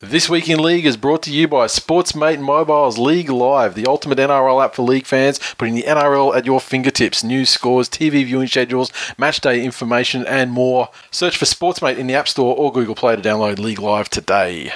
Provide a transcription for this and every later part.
This Week in League is brought to you by Sportsmate Mobile's League Live, the ultimate NRL app for league fans, putting the NRL at your fingertips. News, scores, TV viewing schedules, match day information, and more. Search for Sportsmate in the App Store or Google Play to download League Live today.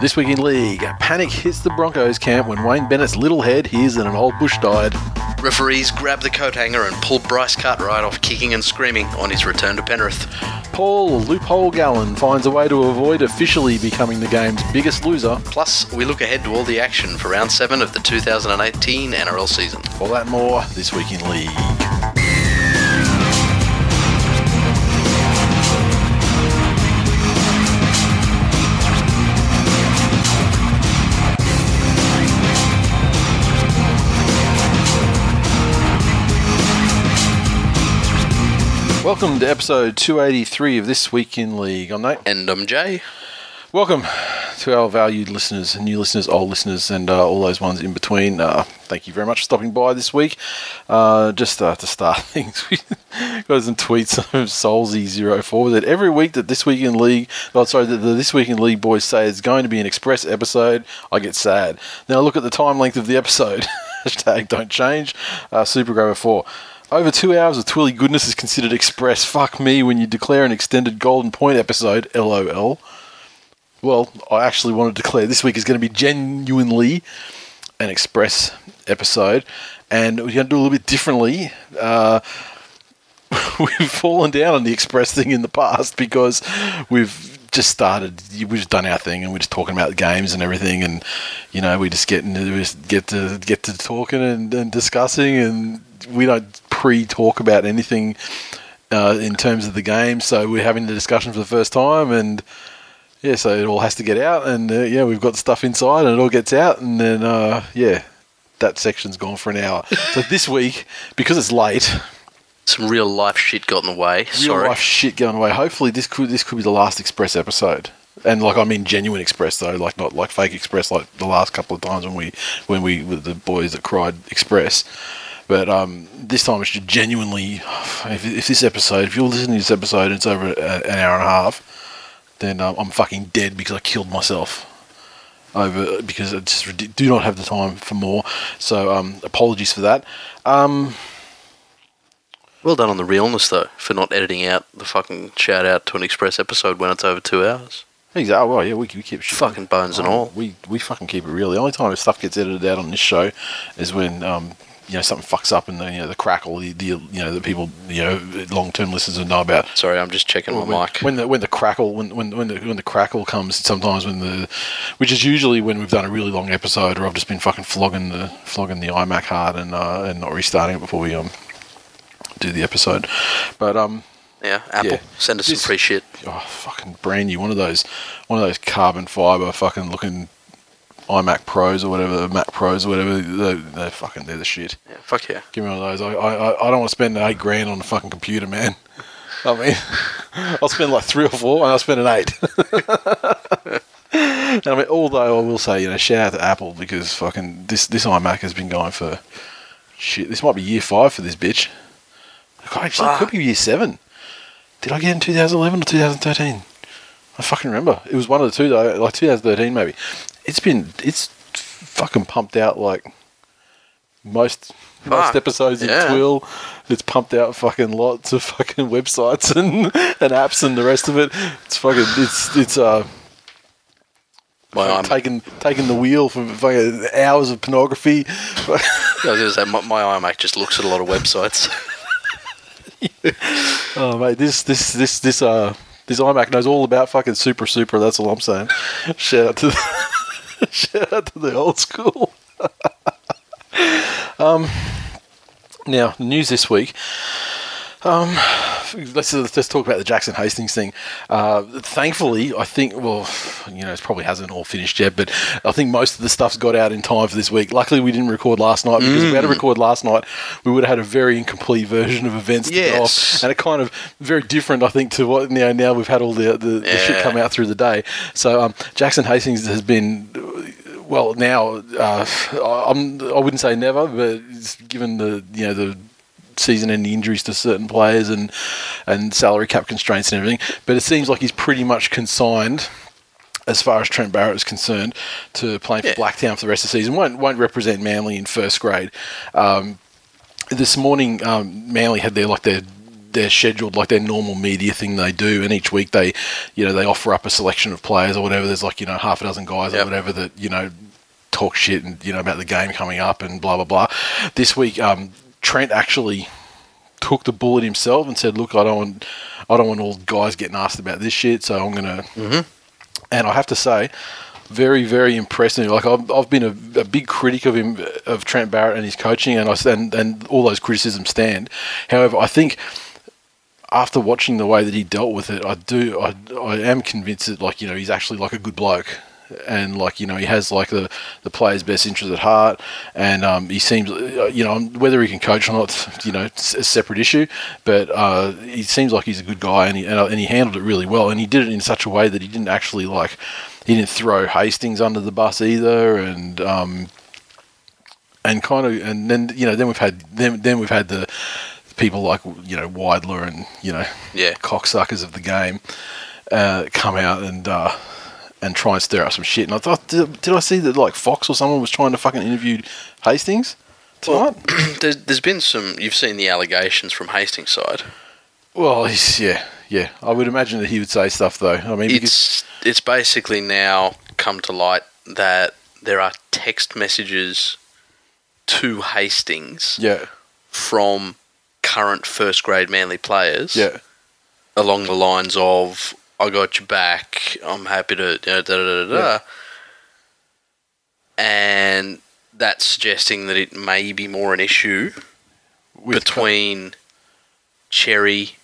This Week in League, panic hits the Broncos camp when Wayne Bennett's little head hears that an old bush died. Referees grab the coat hanger and pull Bryce Cartwright right off kicking and screaming on his return to Penrith. Paul Loophole Gallen finds a way to avoid officially becoming the game's biggest loser. Plus, we look ahead to all the action for round 7 of the 2018 NRL season. All that more this week in League. Welcome to episode 283 of This Week in League. I'm Nate. And I'm Jay. Welcome to our valued listeners, new listeners, old listeners, and uh, all those ones in between. Uh, thank you very much for stopping by this week. Uh, just uh, to start things, we got some tweets from Soulsy04 that every week that This Week in League, oh, sorry, that the This Week in League boys say it's going to be an express episode, I get sad. Now look at the time length of the episode. Hashtag don't change. Uh, Supergrover 4. Over two hours of Twilly goodness is considered express. Fuck me when you declare an extended Golden Point episode, lol. Well, I actually want to declare this week is going to be genuinely an express episode, and we're going to do a little bit differently. Uh, we've fallen down on the express thing in the past because we've just started. We've just done our thing, and we're just talking about the games and everything, and you know, we just get into, we just get to get to talking and, and discussing, and we don't pre-talk about anything uh, in terms of the game. So we're having the discussion for the first time, and yeah, so it all has to get out, and uh, yeah, we've got the stuff inside, and it all gets out, and then uh, yeah, that section's gone for an hour. so this week, because it's late, Some real life shit got in the way. real Sorry. life shit going away. Hopefully, this could this could be the last Express episode. And like I mean, genuine Express though, like not like fake Express, like the last couple of times when we when we with the boys that cried Express. But um, this time it's genuinely. If, if this episode, if you're listening to this episode, and it's over a, an hour and a half, then um, I'm fucking dead because I killed myself over because I just do not have the time for more. So um, apologies for that. Um, Well done on the realness, though, for not editing out the fucking shout out to an express episode when it's over two hours. exactly. Well, yeah, we, we keep shit. Fucking bones and Oh, all. We we fucking keep it real. The only time stuff gets edited out on this show is when um, you know something fucks up and the you know the crackle the, the you know the people you know long term listeners will know about. Sorry, I'm just checking my when, mic. when the when the crackle when when when the, when the crackle comes sometimes when the which is usually when we've done a really long episode or I've just been fucking flogging the flogging the iMac hard and uh, and not restarting it before we um do the episode. But um yeah, Apple, yeah. send us This- some free shit. oh, fucking brand new. One of those, one of those carbon fiber fucking looking iMac Pros or whatever, the Mac Pros or whatever. They're, they're fucking, they're the shit. Yeah, fuck yeah. Give me one of those. I, I, I don't want to spend eight grand on a fucking computer, man. I mean, I'll spend like three or four, and I'll spend an eight. and I mean, although I will say, you know, shout out to Apple because fucking this this iMac has been going for shit. This might be year five for this bitch. Actually, it could be year seven. Did I get in 2011 or 2013? I fucking remember. It was one of the two though, like 2013 maybe. It's been it's fucking pumped out like most most Fuck, episodes of yeah. Twill. It's pumped out fucking lots of fucking websites and and apps and the rest of it. It's fucking it's it's uh My taking taking the wheel for fucking hours of pornography. I was gonna say, my, my iMac just looks at a lot of websites. Oh mate, this this this this uh this iMac knows all about fucking super super. That's all I'm saying. Shout out to the, shout out to the old school. um, now news this week. Um, let's let's talk about the Jackson Hastings thing. Uh, thankfully, I think well, you know, it probably hasn't all finished yet, but I think most of the stuff's got out in time for this week. Luckily, we didn't record last night because if we had to record last night, we would have had a very incomplete version of events to go Yes. off, and it kind of very different, I think, to what you know now we've had all the the, the shit come out through the day. So um, Jackson Hastings has been well now. Uh, I'm I wouldn't say never, but given the you know the season-ending injuries to certain players and and salary cap constraints and everything. But it seems like he's pretty much consigned as far as Trent Barrett is concerned, to playing for Yeah. Blacktown for the rest of the season. Won't won't represent Manly in first grade. Um, this morning, um, Manly had their like their their scheduled like their normal media thing they do, and each week they, you know, they offer up a selection of players or whatever. There's like you know half a dozen guys or whatever that you know talk shit and you know about the game coming up and blah blah blah. This week, um, Trent actually took the bullet himself and said, "Look, I don't want, I don't want all guys getting asked about this shit, so I'm gonna." Mm-hmm. And I have to say, very very impressive. Like I've, I've been a, a big critic of him, of Trent Barrett and his coaching, and I and, and all those criticisms stand. However, I think after watching the way that he dealt with it, I do, I, I am convinced that like you know he's actually like a good bloke, and like you know he has like the the player's best interest at heart, and um, he seems uh, you know whether he can coach or not, you know, it's a separate issue, but uh, he seems like he's a good guy, and he and, uh, and he handled it really well, and he did it in such a way that he didn't actually like he didn't throw Hastings under the bus either, and um, and kind of and then you know then we've had then then we've had the people like you know Weidler and you know Yeah. cocksuckers of the game uh, come out and uh, and try and stir up some shit. And I thought, did, did I see that like Fox or someone was trying to fucking interview Hastings tonight? there's, there's been some. You've seen the allegations from Hastings' side. Well, he's, yeah, yeah. I would imagine that he would say stuff though. I mean, It's it's basically now come to light that there are text messages to Hastings yeah, from current first grade Manly players yeah, along the lines of "I got your back. I'm happy to da da da da." da. Yeah. And that's suggesting that it may be more an issue With between Cherry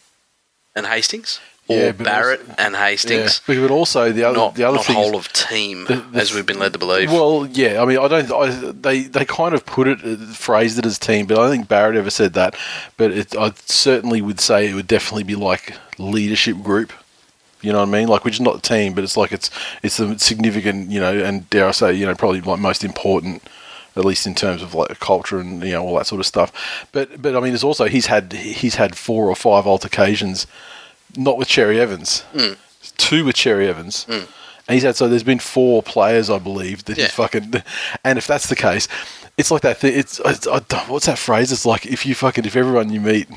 and Hastings, or Yeah, Barrett also- and. Hastings, But but also the other not the other not thing is- whole of team, the- the as we've been led to believe. Well, yeah. I mean, I don't. I, they they kind of put it, phrased it as team, but I don't think Barrett ever said that. But it, I certainly would say it would definitely be like leadership group. You know what I mean? Like, which is not the team, but it's like it's it's a significant, you know, and dare I say, you know, probably like most important, at least in terms of like culture and you know all that sort of stuff. But but I mean, it's also he's had he's had four or five altercations, not with Cherry Evans, hmm. two with Cherry Evans. Hmm. And he's had so there's been four players, I believe, that Yeah. he's fucking. And if that's the case, it's like that thing. It's, it's I don't- what's that phrase? It's like if you fucking if everyone you meet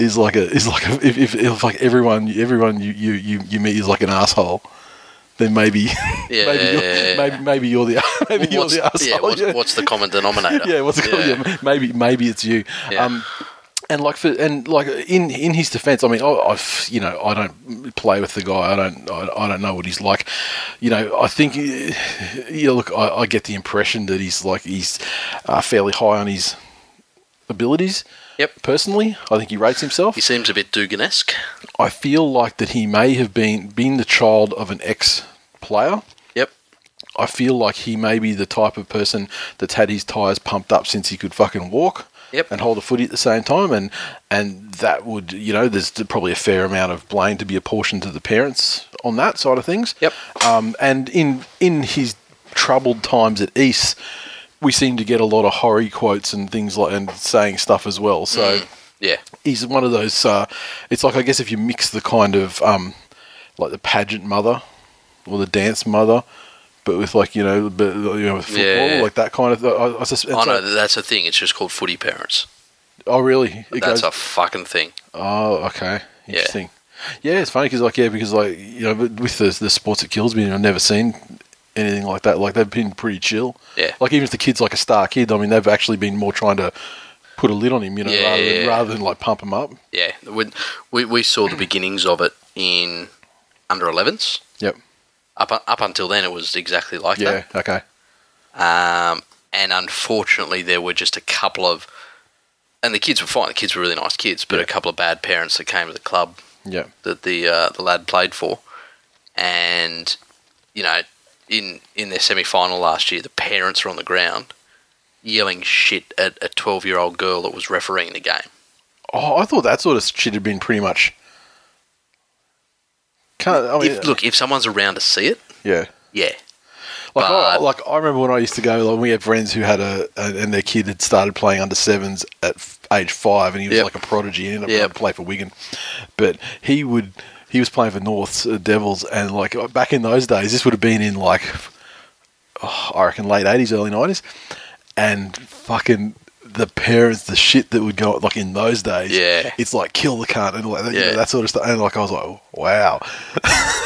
is like a is like a, if, if, if like everyone everyone you, you, you, you meet is like an asshole, then maybe Yeah, maybe yeah, you're, yeah, maybe maybe you're the maybe you're the asshole. yeah, what's, what's the common denominator? Yeah, what's it called? Yeah. Yeah, maybe maybe it's you. Um, and like for and like in in his defense, I mean, I, I've you know I don't play with the guy. I don't I, I don't know what he's like. You know, I think uh, yeah. Look, I, I get the impression that he's like he's uh, fairly high on his abilities. Yep. Personally, I think he rates himself. He seems a bit Dugan-esque. I feel like that he may have been been the child of an ex player. Yep. I feel like he may be the type of person that's had his tires pumped up since he could fucking walk. Yep. And hold a footy at the same time, and and that would you know there's probably a fair amount of blame to be apportioned to the parents on that side of things. Yep. Um, and in in his troubled times at East, we seem to get a lot of horry quotes and things like and saying stuff as well. So Yeah. he's one of those. Uh, it's like I guess if you mix the kind of um, like the pageant mother or the dance mother, but with like you know, but you know, with football, Yeah, yeah. like that kind of. I, I sus- and I know that that's a thing. It's just called footy parents. oh, really? It That's goes- a fucking thing. Oh, okay. Interesting. Yeah, it's funny because like yeah, because like you know, with the the sports that kills me, I've never seen anything like that. Like they've been pretty chill. Yeah. Like even if the kid's like a star kid, I mean, they've actually been more trying to put a lid on him, you know, Yeah, rather yeah, than yeah. rather than like pump him up. Yeah. We, we, we saw the beginnings of it in under 11s. Yep. Up, up until then, it was exactly like that. Yeah. Okay. Um, and unfortunately, there were just a couple of, and the kids were fine. The kids were really nice kids, but Yeah. a couple of bad parents that came to the club Yeah. that the uh, the lad played for, and you know, in in their semi final last year, the parents were on the ground yelling shit at a twelve year old girl that was refereeing the game. Oh, I thought that sort of shit had been pretty much. Can't, I mean, if, look, if someone's around to see it, yeah. yeah, Like, I, like I remember when I used to go. Like, we had friends who had a, a and their kid had started playing under sevens at f- age five, and he was Yep. like a prodigy. He ended up Yep. going to play for Wigan, but he would he was playing for North's uh, Devils, and like back in those days, this would have been in like oh, I reckon late eighties, early nineties, and fucking the parents, the shit that would go like in those days. Yeah. it's like kill the cunt and like that, you know, that sort of stuff. And like I was like, wow.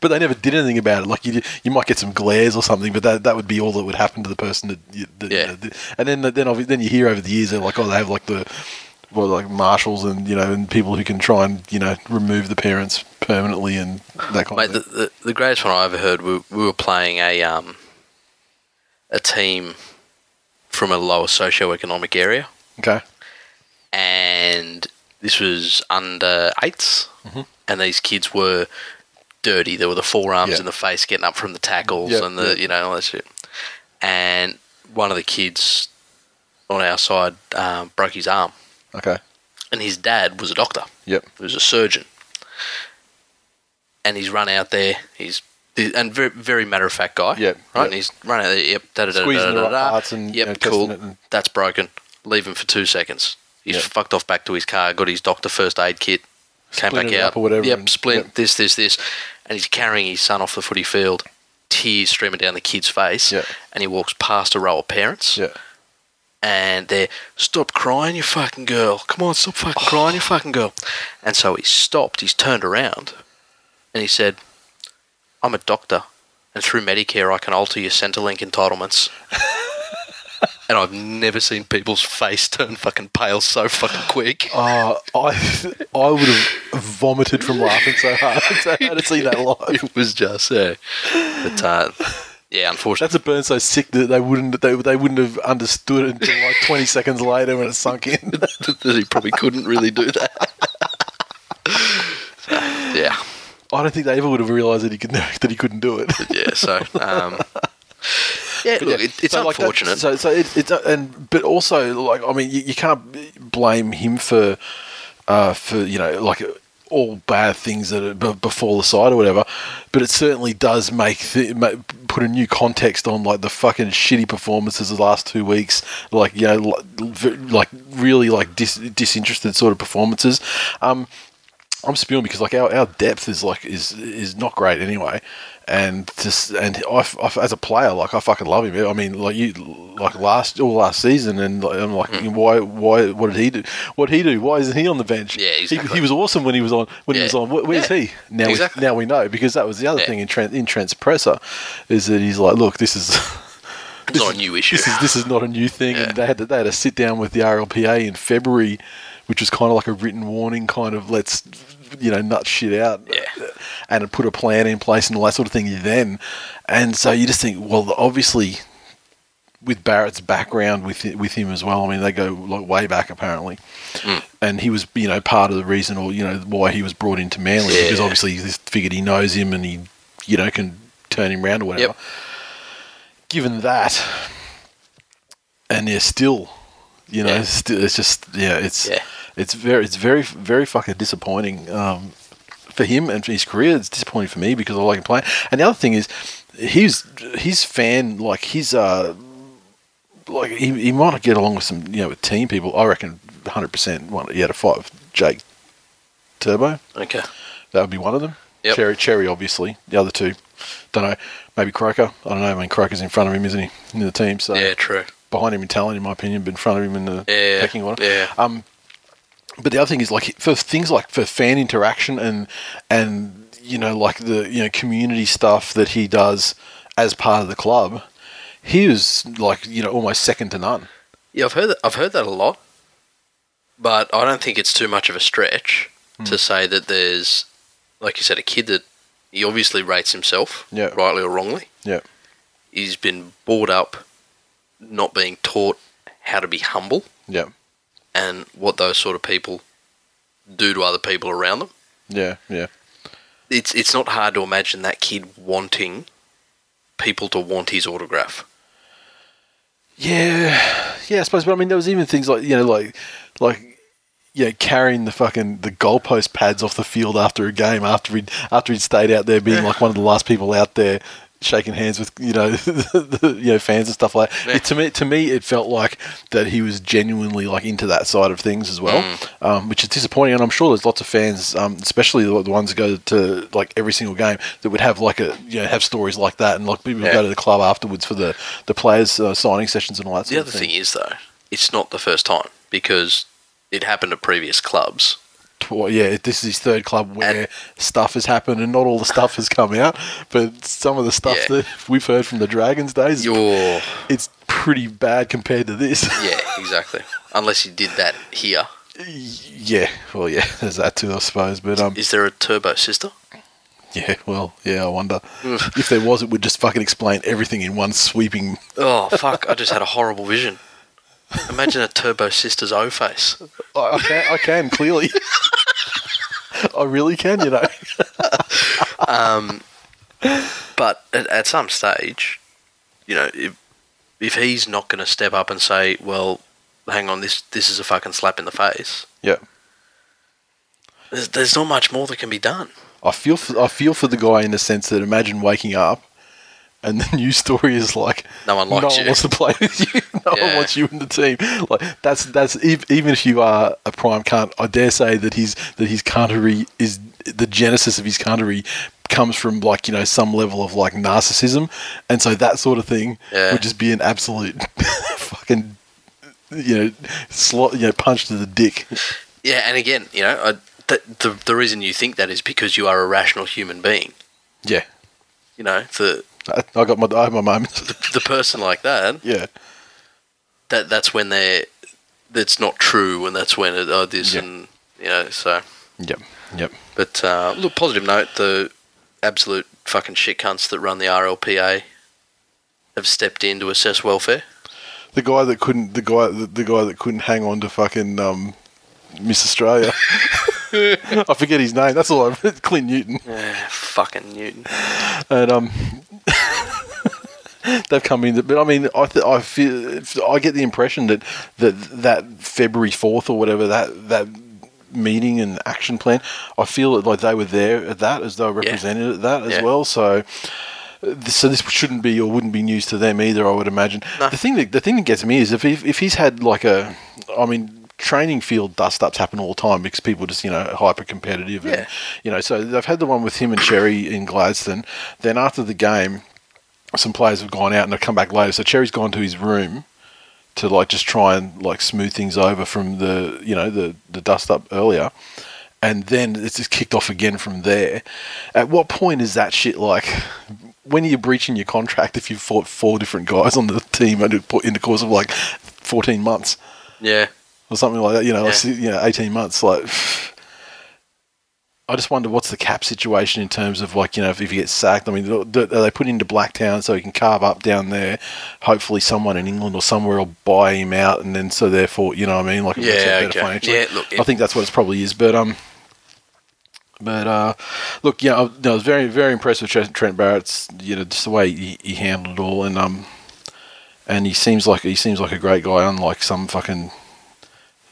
But they never did anything about it. Like you, you might get some glares or something, but that that would be all that would happen to the person that. You, that you Yeah. know, and then then then you hear over the years they're like, oh, they have like the well, like marshals and you know and people who can try and you know remove the parents permanently and that kind Mate, of the, thing. the, the greatest one I ever heard, we, we were playing a um, a team from a lower socioeconomic area, okay. and this was under 8s Mm-hmm. and these kids were dirty. There were the forearms Yeah. in the face getting up from the tackles Yeah, and the yeah. you know all that shit. And one of the kids on our side um, broke his arm, Okay. and his dad was a doctor. Yep. He was a surgeon, and he's run out there. He's and very very matter of fact guy. Yep, Right. yep. And he's run out there. Yep. Da da da Squeezing da the da right da. parts and, you Yep. know, testing cool. and- That's broken. Leave him for two seconds. He's Yep. fucked off back to his car. Got his doctor first aid kit. Came back out or whatever Yep. and- Splint. yep. This this this, and he's carrying his son off the footy field. Tears streaming down the kid's face. Yeah. And he walks past a row of parents Yeah. And they're stop crying, you fucking girl. Come on, stop fucking crying, you fucking girl. And so he stopped. He's turned around, and he said, "I'm a doctor, and through Medicare, I can alter your Centrelink entitlements." and I've never seen people's face turn fucking pale so fucking quick. Uh, I I would have vomited from laughing so hard to, to see that live. It was just yeah, but uh, yeah, unfortunately, That's a burn so sick that they wouldn't they, they wouldn't have understood it until like twenty seconds later when it sunk in. that he probably couldn't really do that. So, yeah. I don't think they ever would have realised that he could that he couldn't do it. yeah, so um, yeah, look, it, it's So, like, that- unfortunate. so, so it, it's uh, and but also like I mean, you, you can't blame him for uh, for you know like all bad things that are b- befall the side or whatever. But it certainly does make th- ma- put a new context on like the fucking shitty performances of the last two weeks. Like you know, like, like really like dis- disinterested sort of performances. Um, I'm spewing because like our, our depth is like is is not great anyway, and just and I, I as a player like I fucking love him. I mean like you like last all last season and I'm like Hmm. why why what did he do? What he do? Why isn't he on the bench? Yeah, He- exactly. he, was awesome when he was on when he was on. Where, where's Yeah. he now? Exactly. We, now we know because that was the other Yeah. thing in Trent in Trent's presser is that he's like look this is. it's not a new issue. This is this is not a new thing, Yeah. and they had to, they had to sit down with the RLPA in February, which was kind of like a written warning, kind of let's you know nut shit out, Yeah. and put a plan in place and all that sort of thing. Then, and so you just think, well, obviously, with Barrett's background with with him as well. I mean, they go like way back apparently, Mm. and he was you know part of the reason, or you know why he was brought into Manly Yeah. because obviously he figured he knows him and he you know can turn him around or whatever. Yep. Given that, and yeah, still, you know, Yeah. still, it's just yeah, it's Yeah. it's very it's very very fucking disappointing um, for him and for his career. It's disappointing for me because I like him playing. And the other thing is, his his fan like his uh like he, he might get along with some you know with team people. I reckon hundred percent one he had a fight with Jake Turbo. okay. That would be one of them. Yep. Cherry, Cherry, obviously. The other two, don't know. Maybe Croker. I don't know. I mean, Croker's in front of him, isn't he, in the team? So Yeah, true. Behind him in talent, in my opinion, but in front of him in the Yeah, pecking order. yeah. Um, but the other thing is like for things like for fan interaction and and you know like the you know community stuff that he does as part of the club, he was like you know almost second to none. Yeah, I've heard that, I've heard that a lot, but I don't think it's too much of a stretch Hmm. to say that there's, like you said, a kid that he obviously rates himself, Yeah. rightly or wrongly. Yeah. He's been brought up not being taught how to be humble Yeah, and what those sort of people do to other people around them. yeah, yeah, It's it's not hard to imagine that kid wanting people to want his autograph. yeah, yeah. I suppose, but I mean, there was even things like you know, like like yeah, carrying the fucking the goalpost pads off the field after a game after he after he'd stayed out there being like one of the last people out there shaking hands with you know the, the, you know fans and stuff like that. Yeah. It, to me, to me, it felt like that he was genuinely like into that side of things as well, Mm. um, which is disappointing. And I'm sure there's lots of fans, um, especially the, the ones that go to like every single game, that would have like a you know have stories like that, and like people would Yeah. go to the club afterwards for the the players uh, signing sessions and all that. The Sort other of thing. thing is though, it's not the first time because it happened at previous clubs. Yeah, this is his third club where And- stuff has happened, and not all the stuff has come out, but some of the stuff Yeah. that we've heard from the Dragons days, You're it's pretty bad compared to this. yeah, exactly. Unless you did that here. yeah, well, yeah, there's that too, I suppose. But um, Is there a turbo sister? yeah, well, yeah, I wonder if there was, it would just fucking explain everything in one sweeping. Oh fuck! I just had a horrible vision. Imagine a turbo sister's O face. I, I can, I can clearly. I really can, you know. Um, but at, at some stage, you know, if if he's not going to step up and say, "Well, hang on, this this is a fucking slap in the face," Yeah, there's, there's not much more that can be done. I feel for, I feel for the guy in the sense that imagine waking up. And the news story is like No one likes no one you. wants to play with you. No one wants you in the team. Like that's that's even if you are a prime cunt, I dare say that his that his cuntery is the genesis of his cuntery comes from like you know some level of like narcissism, and so that sort of thing Yeah. would just be an absolute fucking you know slot you know punch to the dick. Yeah, and again, you know, I, the, the the reason you think that is because you are a rational human being. Yeah, You know, the I I got my I have my moments. the person like that, yeah, that that's when they're that's not true, and that's when it, oh, this Yeah. and you know. So, yep, yep. but uh, look, positive note: the absolute fucking shit cunts that run the RLPA have stepped in to assess welfare. The guy that couldn't the guy the, the guy that couldn't hang on to fucking um, Miss Australia. I forget his name. That's all. I Clint Newton. Yeah, fucking Newton. and um, they've come in. But I mean, I th- I feel I get the impression that that that February fourth or whatever that that meeting and action plan, I feel like they were there at that as they were represented at that as Yeah. well. So. So this shouldn't be or wouldn't be news to them either. I would imagine. No. The thing that the thing that gets me is if he, if he's had like a, I mean, training field dust ups happen all the time because people just you know hyper competitive. Yeah. And, you know, so they've had the one with him and Cherry in Gladstone. Then after the game, some players have gone out and they've come back later. So Cherry's gone to his room to like just try and like smooth things over from the you know the the dust up earlier. And then it's just kicked off again from there. At what point is that shit like? When are you breaching your contract if you've fought four different guys on the team in the in the course of like fourteen months Yeah, or something like that? You know, like, Yeah. you know, eighteen months. Like, I just wonder what's the cap situation in terms of like you know if, if he gets sacked. I mean, are they put into Blacktown so he can carve up down there? Hopefully, someone in England or somewhere will buy him out, and then so therefore, you know what I mean? Like, yeah, better okay. financially. Yeah, look, I think that's what it probably is. But um, but uh, look, yeah, I, no, I was very very impressed with Trent, Trent Barrett's you know just the way he, he handled it all, and um, and he seems like he seems like a great guy, unlike some fucking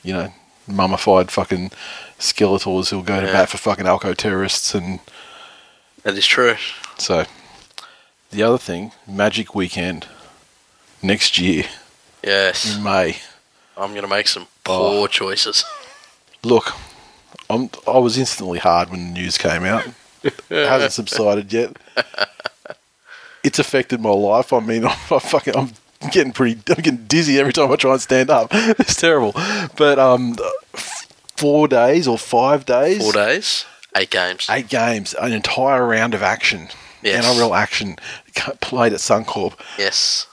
you know mummified fucking skeletors who'll go to Yeah. bat for fucking alco terrorists and that is true. so the other thing, Magic Weekend next year Yes, in May. I'm going to make some Oh. poor choices. Look, I'm, I was instantly hard when the news came out. it hasn't subsided yet. It's affected my life. I mean, I'm, I fucking, I'm getting pretty, I'm getting dizzy every time I try and stand up. It's terrible. But um, four days or five days, Four days, eight games. eight games, an entire round of action, Yes. NRL action played at Suncorp. Yes.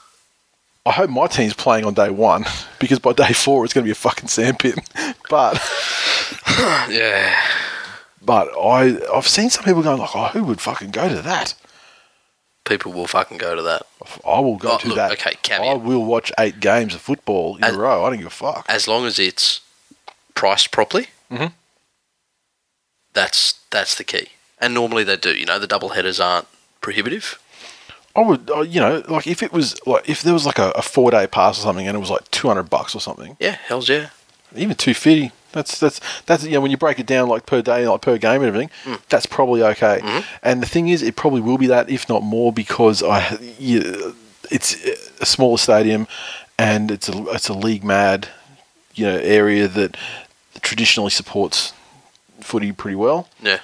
I hope my team's playing on day one because by day four it's going to be a fucking sandpit. But Yeah. but I I've seen some people going like, oh, who would fucking go to that? People will fucking go to that. I will go Oh, to look, that. okay, I will watch eight games of football in As- a row. I don't give a fuck. As long as it's priced properly. Mhm. That's that's the key. And normally they do. You know, the double headers aren't prohibitive. I would, uh, you know, like if it was like if there was like a, a four day pass or something and it was like two hundred bucks or something, Yeah, hell's yeah. even two fifty. That's that's that's you know when you break it down like per day, like per game and everything, Mm. that's probably okay. Mm-hmm. And the thing is, it probably will be that, if not more, because I you, it's a smaller stadium, and it's a it's a league mad, you know, area that traditionally supports footy pretty well. Yeah.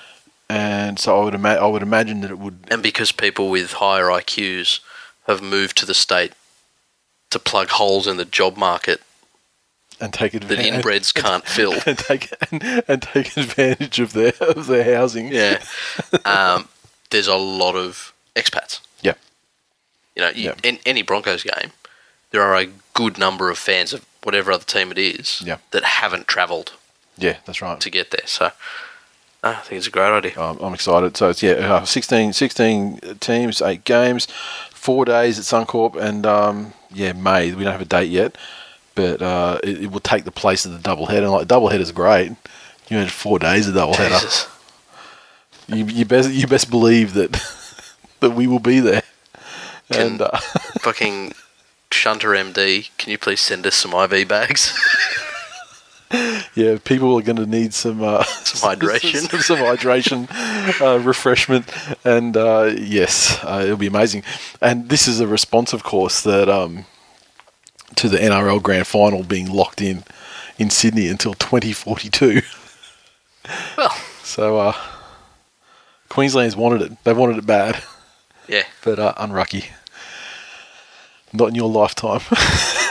And so I would ima- I would imagine that it would And because people with higher IQs have moved to the state to plug holes in the job market and take advantage that inbreds can't fill. and take and, and take advantage of their of their housing. Yeah. Um, there's a lot of expats. Yeah. You know, you, Yeah. in any Broncos game, there are a good number of fans of whatever other team it is Yeah. that haven't travelled Yeah, that's right. to get there. So I think it's a great idea. Um, I'm excited. So it's yeah, uh, 16, 16 teams, eight games, four days at Suncorp, and um, yeah, May. We don't have a date yet, but uh, it, it will take the place of the double header. And like double is great. You had four days of double header. Jesus. You, you best you best believe that that we will be there. And uh, Fucking Shunter MD, can you please send us some IV bags? yeah, people are going to need some uh, Some hydration. some, some hydration, uh, refreshment, and uh, yes, uh, it'll be amazing. And this is a response, of course, that um, to the NRL Grand Final being locked in in Sydney until 2042. well, So uh, Queensland's wanted it; they wanted it bad, yeah. but uh, unlucky. Not in your lifetime.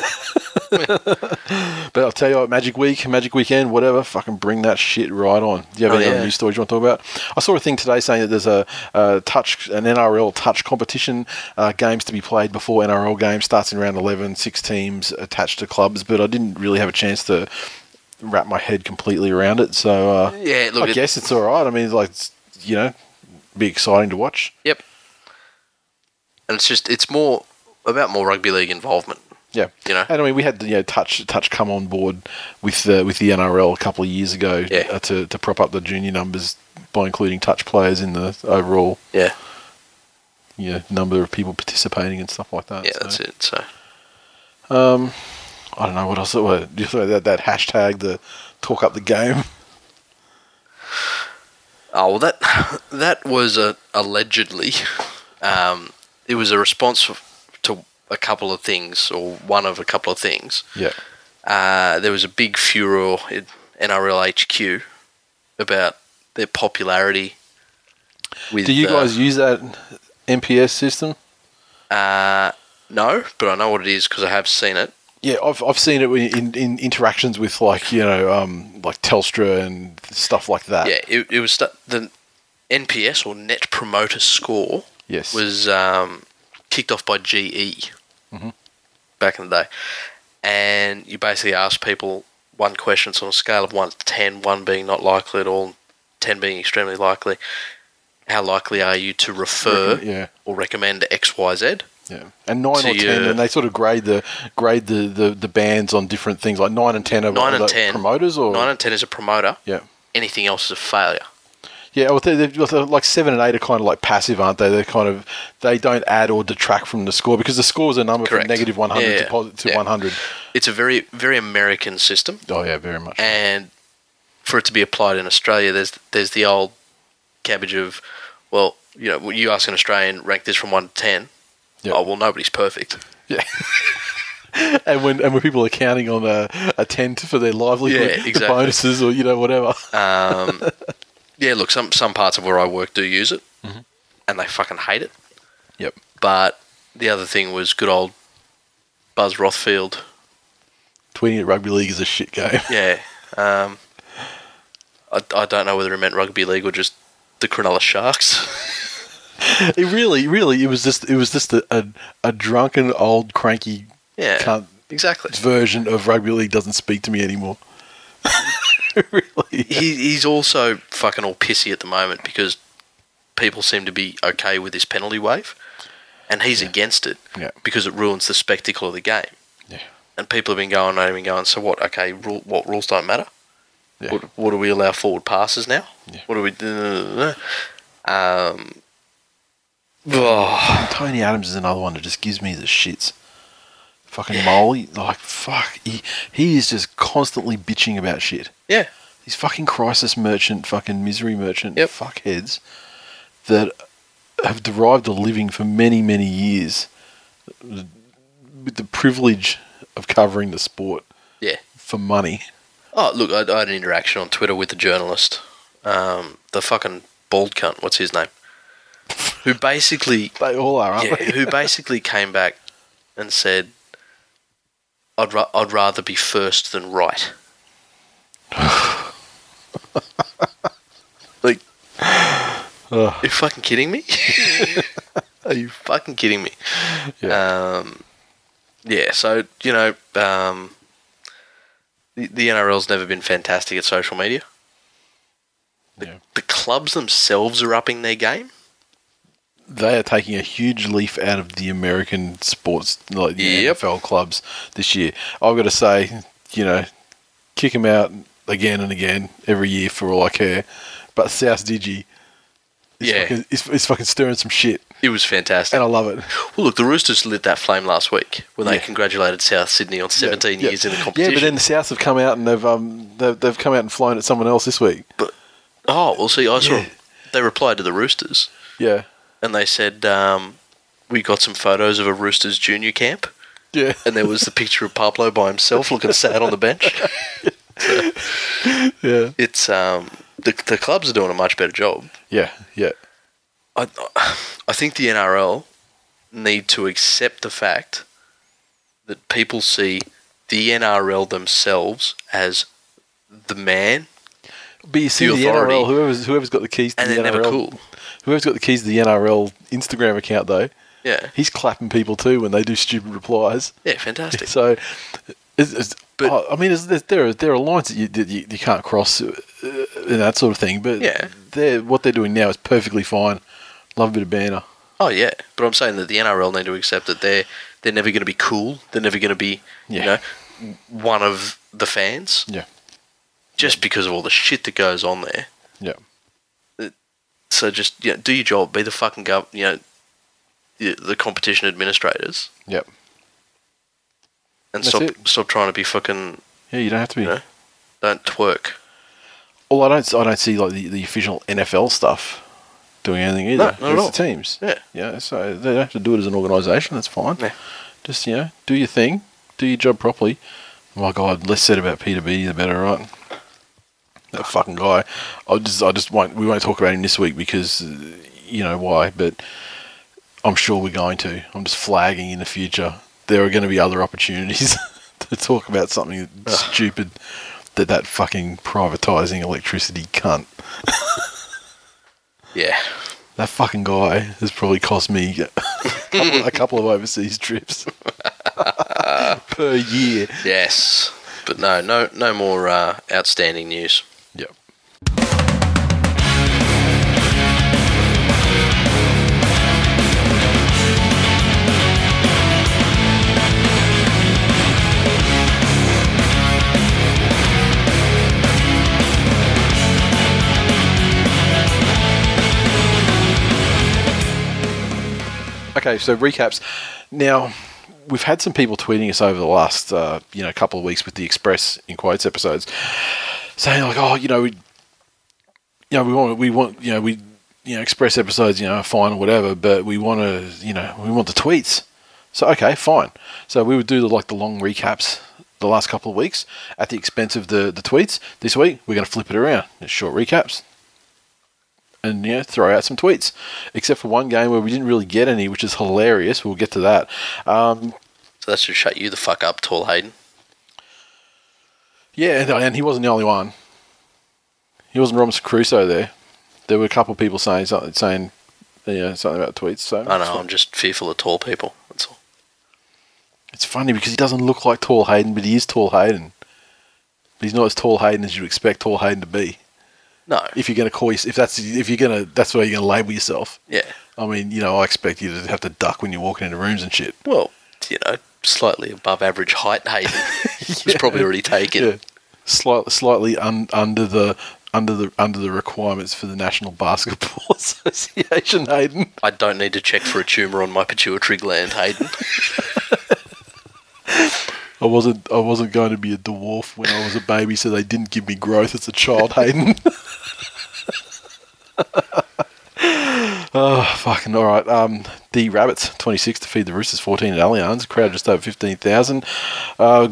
but I'll tell you what, Magic Week, Magic Weekend, whatever, fucking bring that shit right on. Do you have Oh, any yeah. other news stories you want to talk about? I saw a thing today saying that there's a, a touch, an NRL touch competition, uh, games to be played before NRL games starts in round 11, six teams attached to clubs, but I didn't really have a chance to wrap my head completely around it. So uh, Yeah, look, I it- guess it's all right. I mean, like, it's, you know, be exciting to watch. Yep. And it's just, it's more about more rugby league involvement. Yeah, You know? and I mean, we had you know touch touch come on board with the with the NRL a couple of years ago Yeah. uh, to to prop up the junior numbers by including touch players in the overall Yeah. you know, number of people participating and stuff like that. Yeah, So, that's it. So, Um, I don't know what else. What, just that that hashtag the talk up the game. oh, well, that, that was a, allegedly, um, it was a response to a couple of things, or one of a couple of things. Yeah, uh, there was a big furor in NRL HQ about their popularity. With, do you uh, guys use that NPS system? Uh, no, but I know what it is because I have seen it. Yeah, I've I've seen it in, in interactions with like you know um like Telstra and stuff like that. Yeah, it, it was st- the NPS or Net Promoter Score Yes. was um, kicked off by GE Mhm. back in the day, and you basically ask people one question. It's on a scale of one to ten, one being not likely at all, ten being extremely likely. How likely are you to refer yeah. or recommend X, Y, Z? Yeah, and nine or ten, and they sort of grade the grade the, the, the bands on different things. Like nine and ten are Nine and 10. promoters, or Nine and ten is a promoter. yeah, Anything else is a failure. Yeah. Well, they're, they're like seven and eight are kind of like passive, aren't they? They're kind of they don't add or detract from the score because the score is a number Correct. from negative one hundred Yeah, to, posi- to yeah. one hundred. It's a very very American system. Oh yeah, very much. and for it to be applied in Australia, there's there's the old cabbage of, well, you know, you ask an Australian rank this from one to ten. Yeah. Oh well, nobody's perfect. Yeah. and when and when people are counting on a, a tent for their livelihood, Yeah, exactly. bonuses or you know whatever. Um, yeah, look, some some parts of where I work do use it, Mm-hmm. and they fucking hate it. Yep. But the other thing was good old Buzz Rothfield. Tweeting at rugby league is a shit game. Yeah. Um, I, I don't know whether it meant rugby league or just the Cronulla Sharks. It really, really, it was just it was just a a, a drunken old cranky yeah. cunt Exactly. version of rugby league doesn't speak to me anymore. really? he, he's also fucking all pissy at the moment because people seem to be okay with this penalty wave, and he's against it Yeah. because it ruins the spectacle of the game. Yeah. And people have been going, and been going. So what? Okay, rule, what rules don't matter? Yeah. What, what do we allow forward passes now? Yeah. What do we do? Um, oh, Tony Adams is another one that just gives me the shits. Fucking Molly. Like fuck, he he is just constantly bitching about shit. Yeah. These fucking crisis merchant, fucking misery merchant Yep. fuckheads that have derived a living for many many years with the privilege of covering the sport Yeah. for money. Oh, look, I, I had an interaction on Twitter with the journalist, um, the fucking bald cunt. What's his name? Who basically, They all are, aren't yeah, they? who basically came back and said, "I'd ra- I'd rather be first than right." like, Ugh. you fucking kidding me? Are you fucking kidding me? Yeah. Um, yeah. So you know, um, the, the NRL's never been fantastic at social media. Yeah. The clubs themselves are upping their game. They are taking a huge leaf out of the American sports, like the Yep. NFL clubs this year. I've got to say, you know, kick them out again and again every year for all I care. But South Digi, is Yeah. fucking, is, is fucking stirring some shit, It was fantastic. and I love it. Well, look, the Roosters lit that flame last week when they Yeah. congratulated South Sydney on 17 Yeah. years in the competition. Yeah, but then the Souths have come out and they've um they've, they've come out and flown at someone else this week. But, oh, well, see, I saw Yeah. they replied to the Roosters Yeah, and they said, um, "We got some photos of a Roosters junior camp." yeah, and there was the picture of Pablo by himself looking sad on the bench. yeah, It's um the the clubs are doing a much better job. yeah, yeah. I I think the NRL need to accept the fact that people see the NRL themselves as the man, But you see The the. NRL, whoever's whoever's got the keys to and the they're NRL, never cool. Whoever's got the keys to the NRL Instagram account though, Yeah, he's clapping people too when they do stupid replies. yeah, fantastic. So, it's, it's, But- oh, I mean, there are there are lines that you that you, you can't cross uh, and that sort of thing. But Yeah. they're what they're doing now is perfectly fine. Love a bit of banner. Oh yeah, but I'm saying that the NRL need to accept that they're they're never going to be cool. They're never going to be Yeah. you know one of the fans. Yeah. Just because of all the shit that goes on there. Yeah. So just you know, do your job. Be the fucking gov. You know, the, the competition administrators, Yep. and That's stop it. stop trying to be fucking. Yeah, you don't have to be. You know, don't twerk. Well, I don't. I don't see like the, the official NFL stuff doing anything either. No, not at it's all. the teams. Yeah. Yeah. So they don't have to do it as an organisation. That's fine. Yeah. Just you know, do your thing, do your job properly. My God, less said about Peter B, the better, right? That fucking guy. I just, I just won't. We won't talk about him this week because you know why. But I'm sure we're going to. I'm just flagging in the future. There are going to be other opportunities to talk about something stupid that that fucking privatising electricity cunt. Yeah. That fucking guy has probably cost me a couple, a couple of overseas trips per year. Yes. But no, no, no more uh, outstanding news. Okay, so recaps. Now, we've had some people tweeting us over the last, uh, you know, couple of weeks with the Express in quotes episodes, saying like, oh, you know, we, you know, we want, we want, you know, we, you know, Express episodes, you know, are fine or whatever, but we want to, you know, we want the tweets. So okay, fine. So we would do the, like the long recaps the last couple of weeks at the expense of the the tweets. This week we're going to flip it around. It's short recaps, and you know, throw out some tweets. Except for one game where we didn't really get any, which is hilarious. We'll get to that. Um, So that should shut you the fuck up, tall Hayden. yeah, and, he wasn't the only one. He wasn't Robinson Crusoe there. There were a couple of people saying something, saying, you know, something about tweets. So I know. I'm just fearful of tall people. That's all. It's funny because he doesn't look like Tall Hayden, but he is Tall Hayden. But he's not as Tall Hayden as you'd expect Tall Hayden to be. No. If you're going to call you, if that's if you're going to, that's where you're going to label yourself. Yeah. I mean, you know, I expect you to have to duck when you're walking into rooms and shit. Well, you know, slightly above average height Hayden was probably already taken. Yeah, slightly slightly un, under the under the under the requirements for the National Basketball Association. Hayden. I don't need to check for a tumour on my pituitary gland, Hayden. I wasn't I wasn't going to be a dwarf when I was a baby, so they didn't give me growth as a child, Hayden. oh, fucking all right. Um, the Rabbits twenty six to feed the Roosters fourteen at Allianz. Crowd just over fifteen thousand. Uh,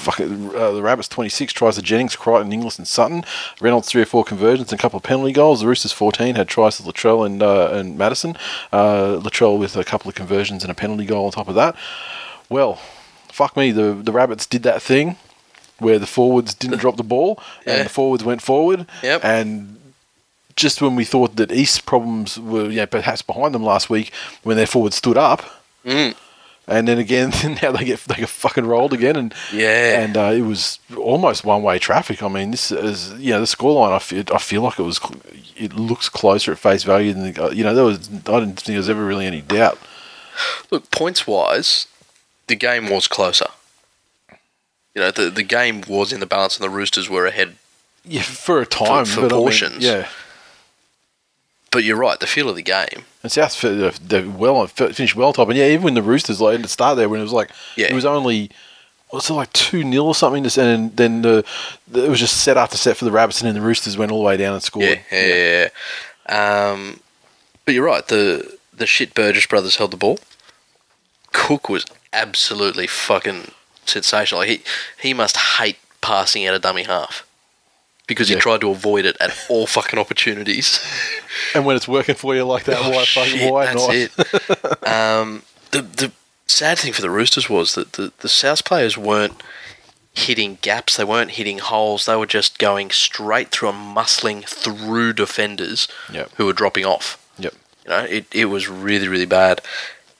fucking, uh, the Rabbits 26 tries to Jennings, Crichton, Inglis, and Sutton. Reynolds three or four conversions and a couple of penalty goals. The Roosters 14 had tries to Latrell and uh, and Matterson. Uh, Latrell with a couple of conversions and a penalty goal on top of that. Well, fuck me, the the Rabbits did that thing where the forwards didn't drop the ball Yeah. and the forwards went forward. Yep. And just when we thought that East's problems were you know, perhaps behind them last week, when their forwards stood up, Mm. and then again now they get they get fucking rolled again, and Yeah. and uh, it was almost one way traffic. I mean, this is you know the scoreline. I feel I feel like it was it looks closer at face value than the, uh, you know there was. I didn't think there was ever really any doubt. Look, points wise, the game was closer. You know, the the game was in the balance, and the Roosters were ahead. Yeah, for a time, for but I mean, portions. yeah. But you're right, the feel of the game. And South fi- they well fi- finished well top, and yeah, even when the Roosters like at the start there when it was like Yeah. it was only was it like two 0 or something, and then the, it was just set after set for the Rabbits, and then the Roosters went all the way down and scored. Yeah, yeah, yeah. yeah. Um, but you're right. The the shit Burgess brothers held the ball. Cook was absolutely fucking sensational. Like he he must hate passing out a dummy half because Yeah. he tried to avoid it at all fucking opportunities. And when it's working for you like that, why Oh, fucking why that's not? it. um, the the sad thing for the Roosters was that the the South players weren't hitting gaps. They weren't hitting holes. They were just going straight through and muscling through defenders Yep. who were dropping off. Yep. You know, it, it was really, really bad.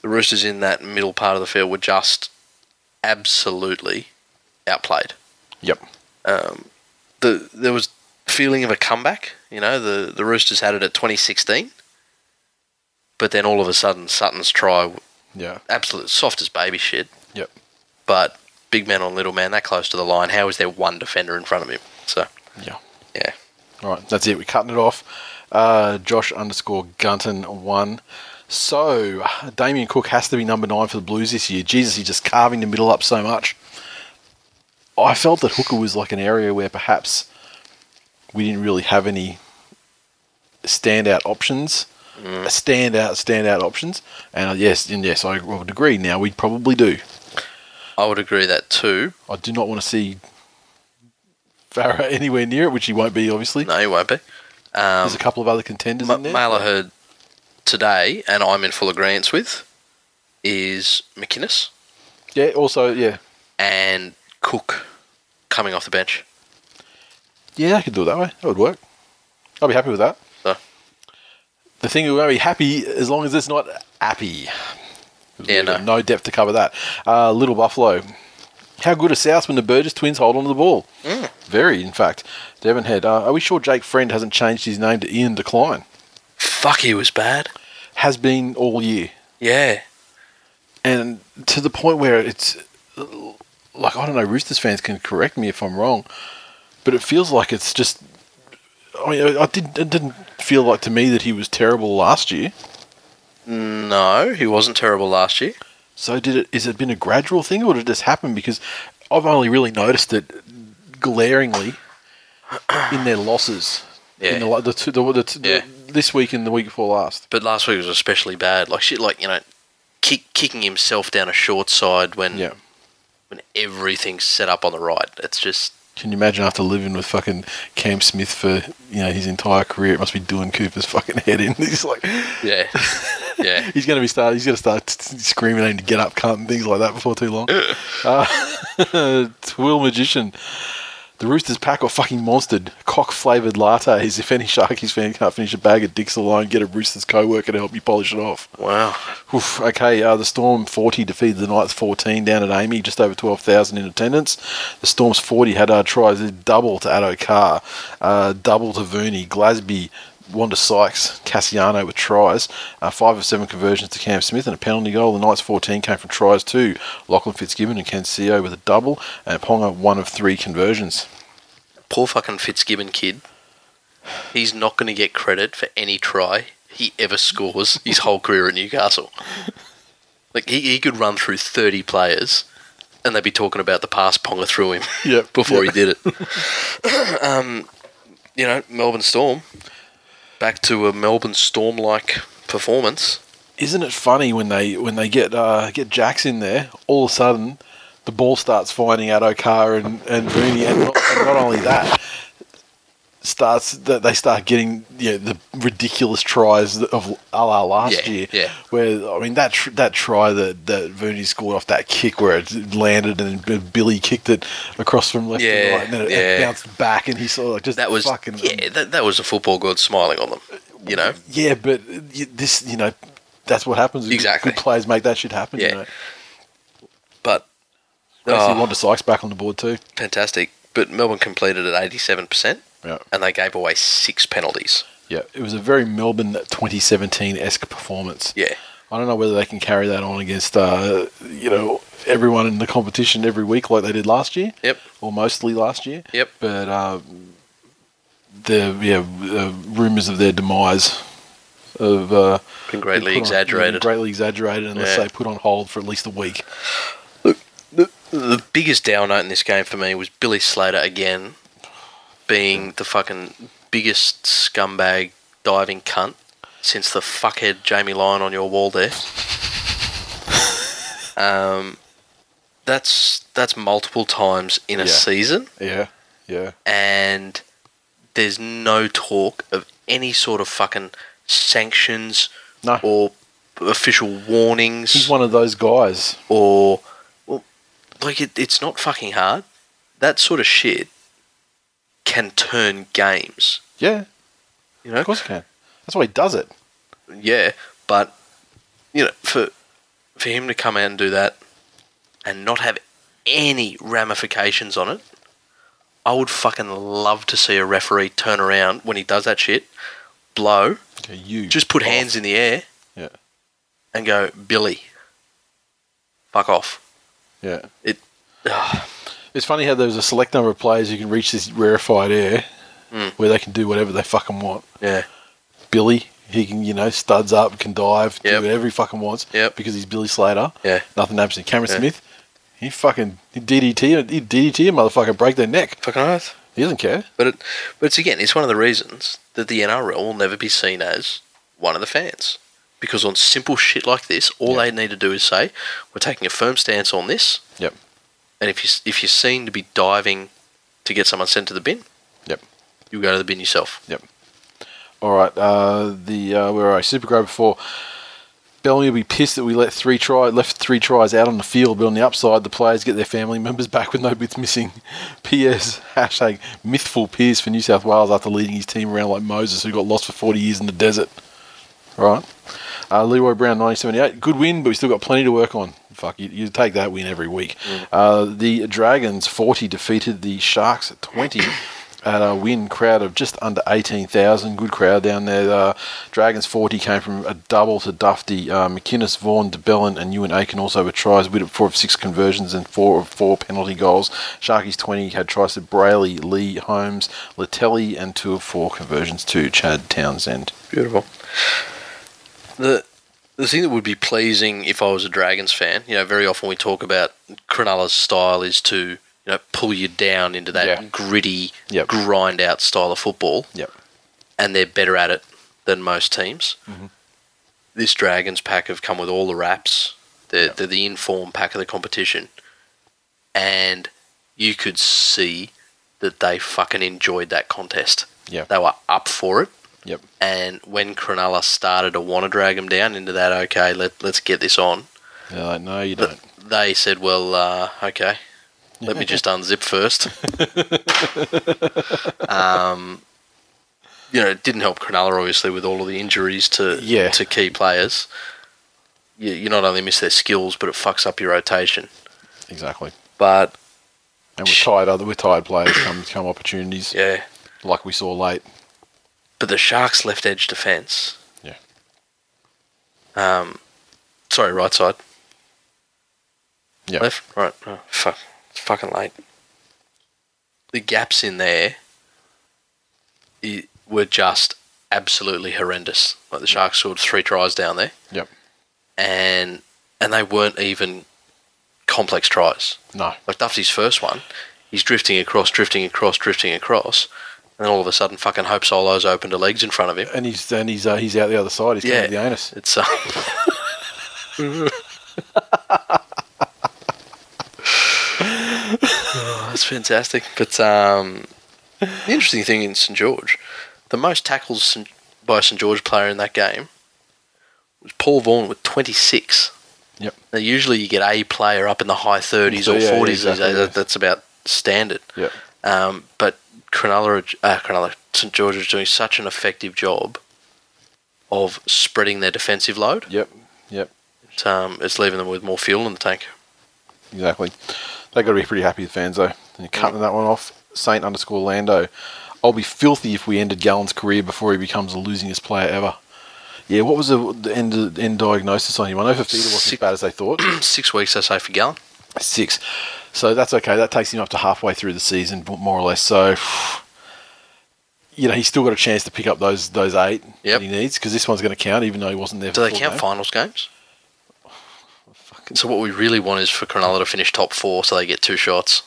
The Roosters in that middle part of the field were just absolutely outplayed. Yep. Um, the there was feeling of a comeback. You know, the the Roosters had it at 2016, but then all of a sudden Sutton's try, Yeah. absolute soft as baby shit. Yep. But big man on little man, that close to the line. How is there one defender in front of him? So Yeah. yeah, All right, that's it. We're cutting it off. Uh, Josh underscore Gunton one. So Damien Cook has to be number nine for the Blues this year. Jesus, he's just carving the middle up so much. I felt that hooker was like an area where perhaps we didn't really have any standout options, standout standout options. And uh, yes, and yes, I would agree. Now we probably do. I would agree that too. I do not want to see Farah anywhere near it, which he won't be, obviously. No, he won't be. Um, There's a couple of other contenders Ma- in there. Mail I heard today, and I'm in full agreement with, is McInnes Yeah, also, yeah. and Cook coming off the bench. Yeah, I could do it that way. That would work. I'll be happy with that. So, The thing we won't be happy as long as it's not appy. Yeah, no. no depth to cover that. Uh, Little Buffalo. How good are South when the Burgess twins hold on to the ball? Mm. Very, in fact. Devon Head. Uh, are we sure Jake Friend hasn't changed his name to Ian Decline? fuck, he was bad. Has been all year. Yeah. and to the point where it's like I don't know. Roosters fans can correct me if I'm wrong, but it feels like it's just. I mean, I did. It didn't feel like to me that he was terrible last year. No, he wasn't terrible last year. So did it? Is it been a gradual thing, or did it just happen? Because I've only really noticed it glaringly in their losses. Yeah. In the, the, two, the, the, the, Yeah. This week and the week before last. But last week was especially bad. Like shit, like you know, kick, kicking himself down a short side when Yeah. when everything's set up on the right. It's just Can you imagine after living with fucking Cam Smith for you know his entire career? It must be doing Cooper's fucking head in. He's like, yeah, yeah. he's going to be start. He's going to start screaming at him to get up, cunt, and things like that before too long. uh, Twill magician. The Roosters pack are fucking monstered. Cock flavoured lattes. If any Sharkies fan can't finish a bag of dicks alone, get a Roosters co-worker to help you polish it off. Wow. Oof, okay, uh, the Storm 40 defeated the Knights 14 down at AAMI, just over 12,000 in attendance. The Storm's 40 had uh, tries double to Addo Carr, uh, double to Vooney, Glasby, Wanda Sykes, Cassiano with tries, uh, five of seven conversions to Cam Smith and a penalty goal. The Knights 14 came from tries too. Lachlan Fitzgibbon and Ken Sio with a double, and Ponga one of three conversions. Poor fucking Fitzgibbon kid. He's not going to get credit for any try he ever scores his whole career at Newcastle. Like he, he could run through thirty players and they'd be talking about the pass Ponga threw him Yep. before Yep. he did it. um, you know, Melbourne Storm. Back to a Melbourne Storm like performance. Isn't it funny when they when they get uh, get Jacks in there? All of a sudden, the ball starts finding out Okar and and Rooney, and not, and not only that, starts that they start getting you know, the ridiculous tries of a la last Yeah, year. yeah. Where I mean that tr- that try that that Rooney scored off that kick where it landed and Billy kicked it across from left Yeah, to right, and then it, yeah. it bounced back, and he saw like just That was fucking yeah. That, that was a football god smiling on them. You know. Yeah, but this, you know, that's what happens. Exactly. Good players make that shit happen. Yeah. You know. But see Oh. Uh, Wanda Sykes back on the board too. fantastic. But Melbourne completed at eighty-seven percent, Yeah. and they gave away six penalties. Yeah. It was a very Melbourne 2017 esque performance. Yeah. I don't know whether they can carry that on against, uh, you know, everyone in the competition every week like they did last year. Yep. Or mostly last year. Yep. But uh, the yeah uh, rumors of their demise of uh, Been greatly been put on- exaggerated. greatly exaggerated, unless Yeah. they put on hold for at least a week. The biggest down note in this game for me was Billy Slater again being the fucking biggest scumbag diving cunt since the fuckhead Jamie Lyon on your wall there. um, that's that's multiple times in a Yeah. season, Yeah. Yeah. and there's no talk of any sort of fucking sanctions No. or official warnings He's one of those guys. or well, like it, it's not fucking hard. That sort of shit can turn games. Yeah. You know, Of course he can. That's why he does it. yeah, but you know, for for him to come out and do that and not have any ramifications on it, I would fucking love to see a referee turn around when he does that shit, blow, Okay, you just put off. hands in the air, Yeah. and go, Billy, fuck off. Yeah. It. ugh, It's funny how there's a select number of players who can reach this rarefied air Mm. where they can do whatever they fucking want. yeah. Billy, he can, you know, studs up, can dive, Yep. do whatever he fucking wants Yep. because he's Billy Slater. Yeah. Nothing happens to. Cameron Yeah. Smith, he fucking he DDT, he DDT a motherfucker, break their neck. Fucking oath. He doesn't care. But it, but it's again, it's one of the reasons that the NRL will never be seen as one of the fans, because on simple shit like this, all Yeah. they need to do is say, "We're taking a firm stance on this." Yep. And if you if you're seen to be diving to get someone sent to the bin, Yep. you go to the bin yourself. Yep. All right. Uh, the uh, where are I? Super Grove before. Bellamy will be pissed that we let three try left three tries out on the field, but on the upside, the players get their family members back with no bits missing. P.S. Hashtag mythful Pearce for New South Wales after leading his team around like Moses, who got lost for 40 years in the desert. Right, Uh, Leroy Brown, 1978. Good win, but we still got plenty to work on. Fuck, you, you take that win every week. Uh, the Dragons, 40, defeated the Sharks at 20 at a win crowd of just under 18,000. Good crowd down there. Uh, Dragons 40 came from a double to Dufty. Uh, McInnes, Vaughan, de Belin, and Euan Aitken also with tries. We did four of six conversions and four of four penalty goals. Sharkies 20 had tries to Brailey, Lee, Holmes, Leutele, and two of four conversions to Chad Townsend. Beautiful. The the thing that would be pleasing if I was a Dragons fan, you know, very often we talk about Cronulla's style is to you know pull you down into that Yeah. gritty, Yep. grind out style of football. Yep. and they're better at it than most teams. Mm-hmm. This Dragons pack have come with all the wraps. They're, Yep. they're the informed pack of the competition. And you could see that they fucking enjoyed that contest. Yeah. They were up for it. Yep. And when Cronulla started to want to drag them down into that, okay, let, let's get this on, They're like, no, you don't. they said, well, uh, okay, let me just unzip first. um, you know, it didn't help Cronulla obviously with all of the injuries to Yeah. to key players. You, you not only miss their skills, but it fucks up your rotation. Exactly. But And with tired other with tired players come come opportunities yeah, like we saw late. But the Sharks' left edge defence. Yeah. Um, sorry, right side. Yeah. Left, right. Oh, fuck, it's fucking late. The gaps in there i- were just absolutely horrendous. Like the Sharks scored three tries down there. Yep. And and they weren't even complex tries. No. Like Dufty's first one, he's drifting across, drifting across, drifting across, and then all of a sudden, fucking Hope Solo's open to legs in front of him. And he's and he's uh, he's out the other side. He's Yeah. the anus. It's uh, Oh, that's fantastic. But um, the interesting thing in St George, the most tackles by a St George player in that game was Paul Vaughan with 26. Yep. Now, usually you get a player up in the high 30s or Yeah, 40s. exactly, That- yeah. That's about standard. Yep. Um, but Cronulla, uh, Cronulla, St George is doing such an effective job of spreading their defensive load. Yep. Yep. It's, um, it's leaving them with more fuel in the tank. Exactly. They've got to be pretty happy, the fans though. And you're cutting that one off. Saint underscore Lando. I'll be filthy if we ended Gallen's career before he becomes the losingest player ever. Yeah, what was the, the end, end diagnosis on him? I know Fifita wasn't as bad as they thought. Six weeks, I say, for Gallen. Six. So that's okay. That takes him up to halfway through the season, more or less. So, you know, he's still got a chance to pick up those those eight Yep. that he needs because this one's going to count, even though he wasn't there. Do they count game. finals games? So what we really want is for Cronulla to finish top four, so they get two shots.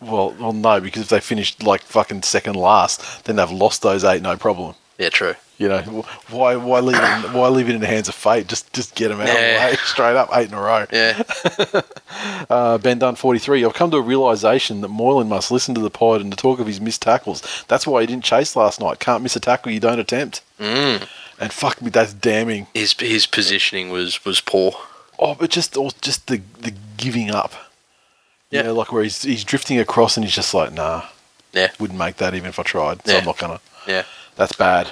Well, well, no, because if they finished like fucking second last, then they've lost those eight, no problem. Yeah, true. You know, why why leave it in, why leave it in the hands of fate? Just just get them out Yeah. of the way, straight up, eight in a row. Yeah, Uh, ben Dunn, 43. I've come to a realisation that Moylan must listen to the pod and to talk of his missed tackles. That's why he didn't chase last night. Can't miss a tackle you don't attempt. mm. And fuck me, that's damning. his his positioning was was poor. Oh, but just or just the the giving up. Yeah. You know, like where he's he's drifting across and he's just like, nah, Yeah, wouldn't make that even if I tried. So Yeah. I'm not gonna. yeah. That's bad.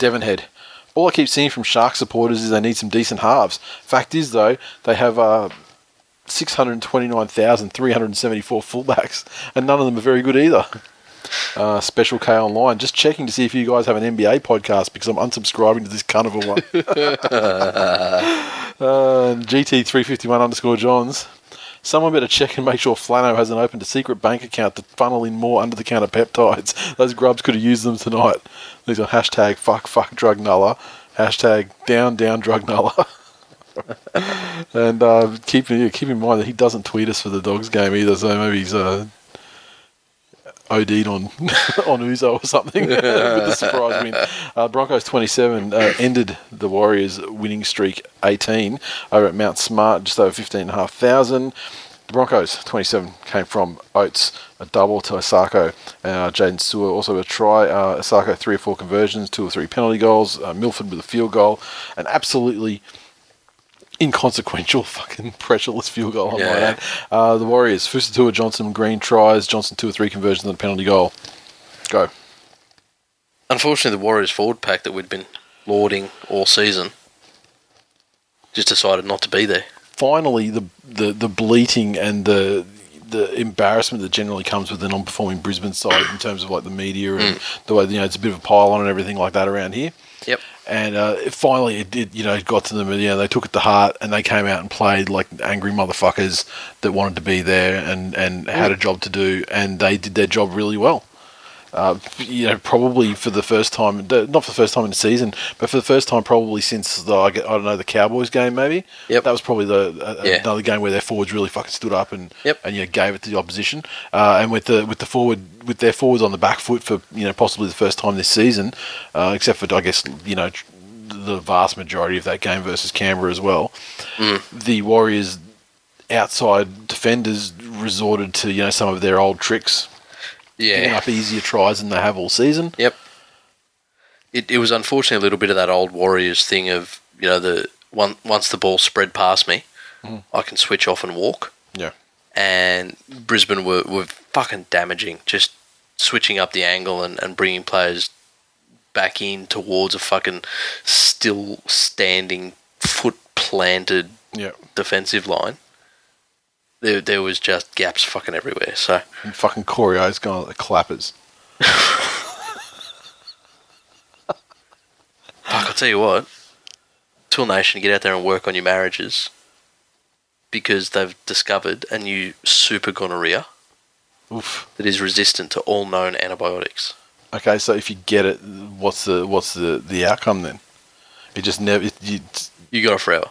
Devonhead. All I keep seeing from Shark supporters is they need some decent halves. Fact is, though, they have uh, 629,374 fullbacks, and none of them are very good either. Uh, Special K Online. Just checking to see if you guys have an NBA podcast because I'm unsubscribing to this a one. uh, GT351 underscore Johns. Someone better check and make sure Flano hasn't opened a secret bank account to funnel in more under the counter peptides. Those grubs could have used them tonight. These are hashtag fuck fuck drug nuller, hashtag down down drug nuller. and uh, keep keep in mind that he doesn't tweet us for the dogs game either, so maybe he's uh, OD'd on on Uzo or something with the surprise win. Uh, Broncos 27 uh, ended the Warriors winning streak 18 over at Mount Smart, just over 15,500. The Broncos 27 came from Oates, a double to Isaako. Uh, Jaydn Su'A also a try. Uh, Isaako three or four conversions, two or three penalty goals. Uh, Milford with a field goal. An absolutely inconsequential fucking pressureless field goal. I might Yeah. Uh, the Warriors, Fusitu'a, Johnson, Green tries. Johnson two or three conversions and a penalty goal. Go. Unfortunately, the Warriors forward pack that we'd been lauding all season just decided not to be there. finally the the the bleating and the the embarrassment that generally comes with the non-performing Brisbane side in terms of like the media and the way you know it's a bit of a pile on and everything like that around here. Yep. And uh, finally, it did. You know, it got to them. and, You know, they took it to heart and they came out and played like angry motherfuckers that wanted to be there and and had a job to do, and they did their job really well. Uh, you know, probably for the first time, not for the first time in the season, but for the first time probably since the I don't know the Cowboys game maybe. Yep. That was probably the uh, Yeah. another game where their forwards really fucking stood up and Yep. and you know, gave it to the opposition. Uh, and with the with the forward with their forwards on the back foot for you know possibly the first time this season, uh, except for I guess you know the vast majority of that game versus Canberra as well. The Warriors outside defenders resorted to you know some of their old tricks, Yeah. up easier tries than they have all season. Yep. It, it was unfortunately a little bit of that old Warriors thing of you know the one once the ball spread past me, mm-hmm. I can switch off and walk. Yeah. And Brisbane were, were fucking damaging, just switching up the angle and, and bringing players back in towards a fucking still standing foot planted Yeah. defensive line. There, there was just gaps fucking everywhere. So And fucking Corey O's going like the clappers. Fuck, I'll tell you what. Tool Nation, get out there and work on your marriages because they've discovered a new super gonorrhea Oof. that is resistant to all known antibiotics. Okay, so if you get it, what's the what's the the outcome then? It just never. It, you, You got it forever.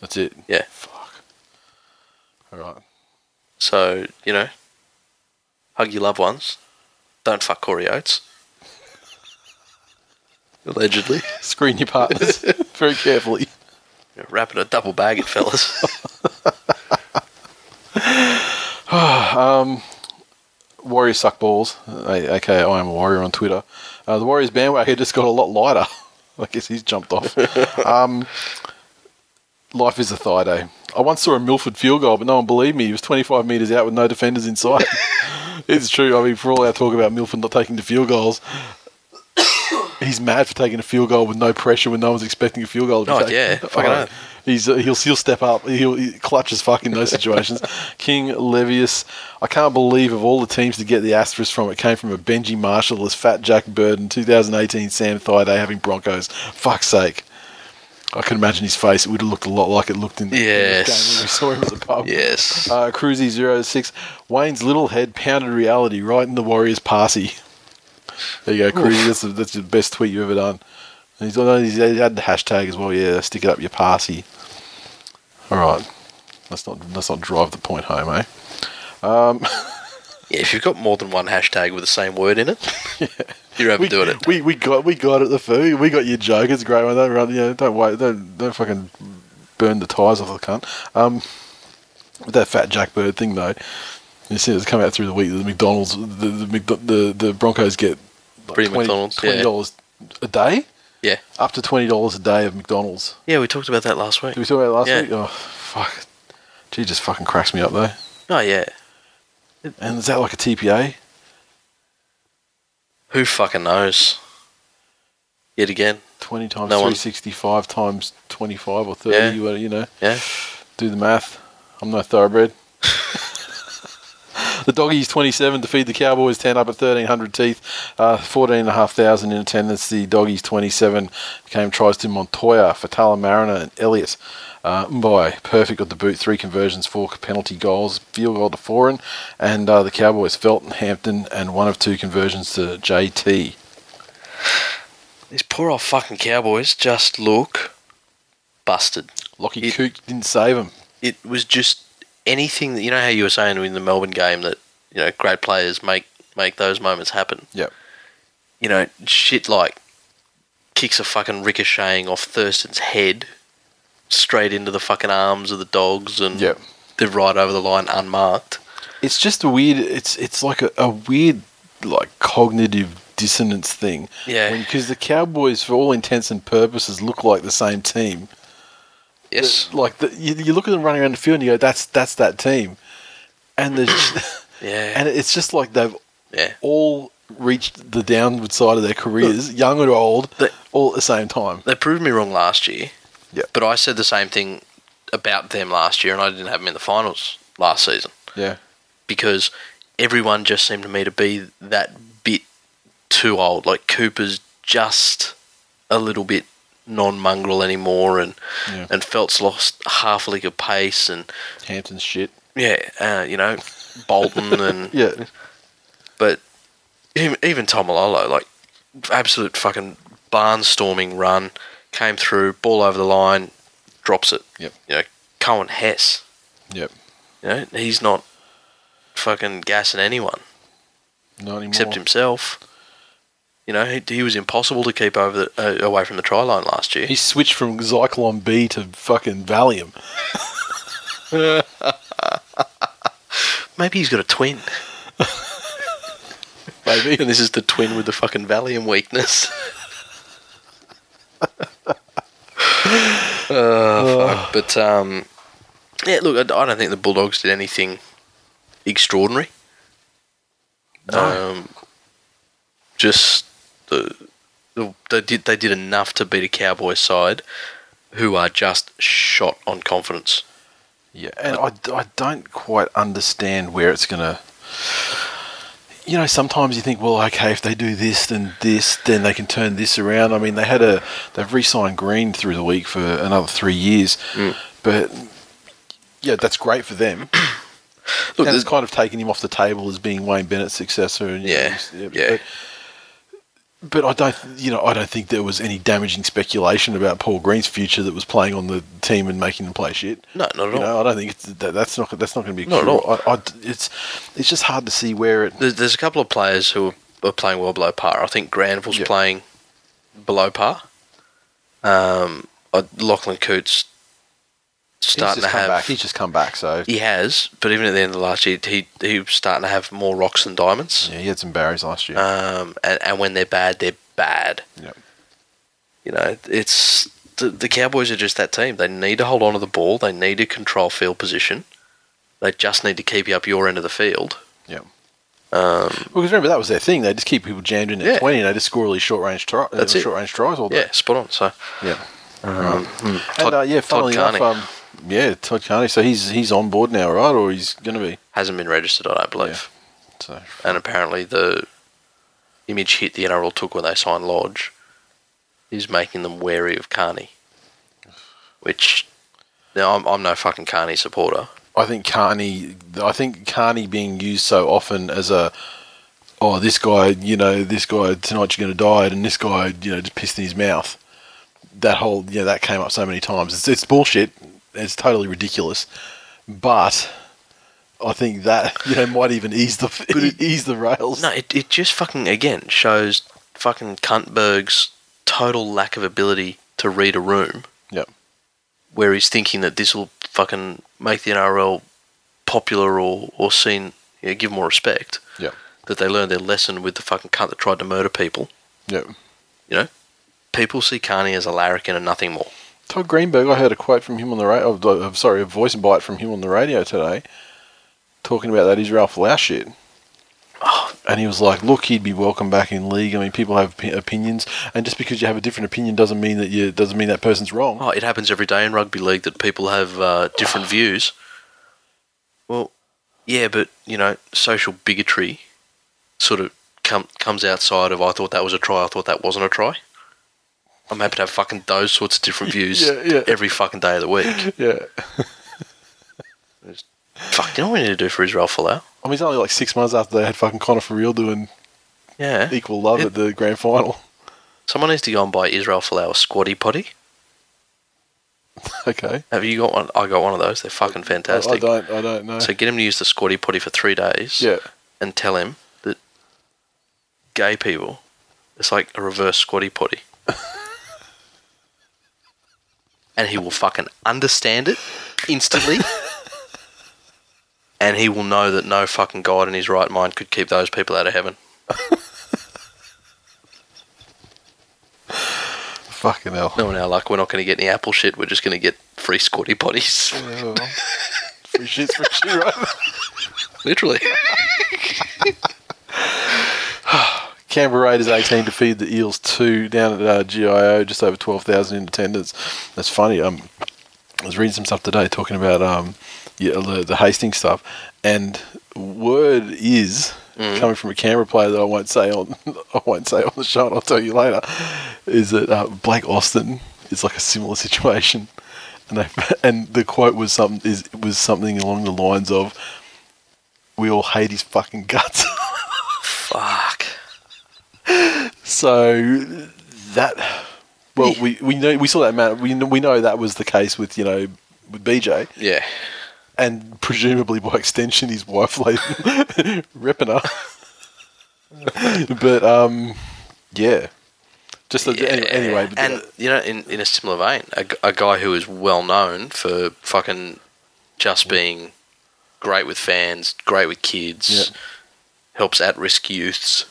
that's it. Yeah. All right. So you know, hug your loved ones. Don't fuck Corey Oates. Allegedly, Screen your partners very carefully. You're wrapping a double bag it, fellas. Warriors suck balls. Okay, I am a warrior on Twitter. Uh, the Warriors bandwagon just got a lot lighter. I guess he's jumped off. um, life is a thigh day. I once saw a Milford field goal, but no one believed me. He was 25 metres out with no defenders inside. it's true. I mean, for all our talk about Milford not taking the field goals, he's mad for taking a field goal with no pressure when no one's expecting a field goal. Oh, yeah. Fucking oath. He's uh, he'll he'll step up. He'll he clutch as fuck in those situations. King Levius, I can't believe of all the teams to get the asterisk from it came from a Benji Marshall as Fat Jack Bird in 2018 Sam Thaiday having Broncos. Fuck's sake. I can imagine his face. It would have looked a lot like it looked in the, Yes. game when we saw him at the pub. yes. Uh, Cruzy 06. Wayne's little head pounded reality right in the Warriors' passy. There you go, Cruzy. That's the, that's the best tweet you've ever done. And he's, he's had the hashtag as well. Yeah, stick it up your passy. All right. Let's not let's not drive the point home, eh? Um, yeah, if you've got more than one hashtag with the same word in it, you're We, overdoing it. we we got we got it the food. We got your joke. It's a great one. Don't run. Yeah, don't wait. Don't don't fucking burn the tires off the cunt. Um, with that fat Jackbird thing though, you see it's come out through the week. that The McDonald's, the the the, the Broncos get like Free 20 McDonald's, twenty yeah. dollars a day, Yeah. up to twenty dollars a day of McDonald's. Yeah, we talked about that last week. Did we talk about it last Yeah. week? Oh fuck, gee, just fucking cracks me up though. Oh, yeah. And is that like a TPA? Who fucking knows? Yet again. Twenty times No one- three sixty five times twenty five or thirty. Yeah. You, you know. Yeah. Do the math. I'm no thoroughbred. the doggies 27 to feed the Cowboys 10 up at 1300 teeth. Uh, 14,500 in attendance. The doggies 27 came tries to Montoya, Fatala Mariner, and Elliott. Uh, Mbye, perfect got the boot. Three conversions, four penalty goals, field goal to Foran. And uh, the Cowboys, Felton, Hampton, and one of two conversions to JT. These poor old fucking Cowboys just look busted. Lockie It- Cook didn't save him. It was just anything that, you know how you were saying in the Melbourne game that, you know, great players make, make those moments happen. Yep. You know, shit like kicks a fucking ricocheting off Thurston's head straight into the fucking arms of the dogs and Yep. they're right over the line unmarked. it's just a weird it's it's like a, a weird like cognitive dissonance thing Yeah. because the cowboys for all intents and purposes look like the same team Yes. like the, you, you look at them running around the field and you go that's that's that team and there's Yeah. and it's just like they've yeah. all reached the downward side of their careers young or old The- all at the same time They proved me wrong last year. But I said the same thing about them last year, and I didn't have them in the finals last season. Yeah. Because everyone just seemed to me to be that bit too old. Like Cooper's just a little bit non-mongrel anymore, and Yeah. and Feldt's lost half a lick of pace, and hampton's shit. Yeah, uh, you know, Bolton and yeah. But even, even Taumalolo, like absolute fucking barnstorming run, came through, ball over the line, drops it. Yep. You know, Coen Hess. yep You know, he's not fucking gassing anyone not anymore except himself. You know, he, he was impossible to keep over the, uh, away from the try line last year. he switched from Zyklon B to fucking Valium Maybe he's got a twin, maybe and this is the twin with the fucking Valium weakness. Oh, fuck. But um, yeah, look, I, I don't think the Bulldogs did anything extraordinary. No. Um, just the, the they did they did enough to beat a Cowboys side who are just shot on confidence. Yeah, and I, I don't quite understand where it's going to. You know, sometimes you think, well, okay, if they do this, then this, then they can turn this around. I mean, they had a they've re-signed Green through the week for another three years, mm. but yeah, that's great for them. Look, and it's kind of taken him off the table as being Wayne Bennett's successor. And, know, Yeah, yeah. but But I don't, you know, I don't think there was any damaging speculation about Paul Green's future that was playing on the team and making them play shit. No, not at You all. know, I don't think it's, that, that's not that's not going to be Not at all. I, I, it's it's just hard to see where it. There's, there's a couple of players who are, playing well below par. I think Granville's Yeah. playing below par. Um, Lachlan Coote's starting to have. back. He's just come back. So He has, but even at the end of last year, he he was starting to have more rocks than diamonds. yeah, he had some berries last year. Um, and, and when they're bad, they're bad. Yep. You know, it's the, the Cowboys are just that team. They need to hold on to the ball. They need to control field position. They just need to keep you up your end of the field. Yep. Um, Because remember that was their thing. They just keep people jammed in at Yeah. twenty, and they just score all these short range tries. That's it. short range tries all day. yeah, spot on. So, Yeah. um, And Todd, uh, yeah, Todd funnily enough, um, yeah, Todd Carney. So he's he's on board now, right? Or he's going to be. hasn't been registered, I don't believe. So And apparently, the image hit the NRL took when they signed Lodge is making them wary of Carney. Which, now I'm, I'm no fucking Carney supporter. I think Carney. I think Carney being used so often as a. Oh, this guy, you know, this guy tonight you're going to die, and this guy, you know, just pissed in his mouth. That whole, you know, that came up so many times. It's, it's bullshit. It's totally ridiculous. But I think that you know might even ease the ease the rails. No, it, it just fucking, again, shows fucking Cuntberg's total lack of ability to read a room. Yep. Where he's thinking that this will fucking make the NRL popular or, or seen, you know, give more respect. Yeah. That they learned their lesson with the fucking cunt that tried to murder people. Yeah. You know, People see Carney as a larrikin and nothing more. Todd Greenberg, I heard a quote from him on the radio. Oh, sorry, a voice bite from him on the radio today, talking about that Israel Folau shit. Oh, And he was like, "Look, he'd be welcome back in league. I mean, people have opi- opinions, and just because you have a different opinion doesn't mean that you doesn't mean that person's wrong." oh, it happens every day in rugby league that people have uh, different views. Well, yeah, but you know, social bigotry sort of com- comes outside of I thought that was a try, I thought that wasn't a try. I'm happy to have fucking those sorts of different views Yeah, yeah. every fucking day of the week. Yeah, Fuck, you know what we need to do for Israel Folau? I mean, it's only like six months after they had fucking Connor for real doing Yeah. equal love at the grand final. Someone needs to go and buy Israel Folau a squatty potty. Okay, Have you got one? I got one of those. They're fucking I, I fantastic. don't, I don't know. So get him to use the squatty potty for three days. yeah, and tell him that gay people it's like a reverse squatty potty. and he will fucking understand it instantly. and he will know that no fucking God in his right mind could keep those people out of heaven. fucking hell. No, now, like, we're not going to get any Apple shit. We're just going to get free squatty potties. Free shit's free shit, right? Literally. Canberra Raiders 18 defeated the Eels 2 down at uh, GIO, just over 12,000 in attendance. That's funny. Um, I was reading some stuff today talking about um, yeah, the, the Hastings stuff, and word is coming from a Canberra player that I won't say on I won't say on the show, and I'll tell you later, is that uh, Blake Austin is like a similar situation, and they, and the quote was something is was something along the lines of, "We all hate his fucking guts." Fuck. So that, well, we, we know we saw that man. We know, we know that was the case with you know with BJ, Yeah. and presumably by extension his wife later ripping her. but um, yeah, just a, any- anyway. But and you know, in, in a similar vein, a guy who is well known for fucking just being great with fans, great with kids, helps at-risk youths.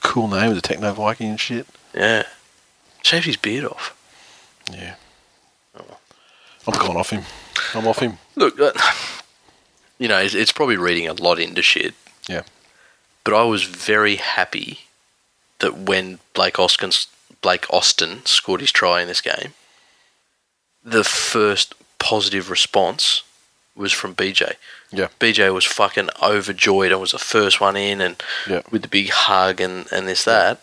Cool name with the Techno Viking and shit. Yeah, shaved his beard off. Yeah, I'm gone off him. I'm off him. Look, uh, you know, it's, it's probably reading a lot into shit. Yeah. But I was very happy that when Blake Austin, Blake Austin scored his try in this game, the first positive response was from BJ. Yeah. BJ was fucking overjoyed and was the first one in and Yeah. with the big hug and, and this, that.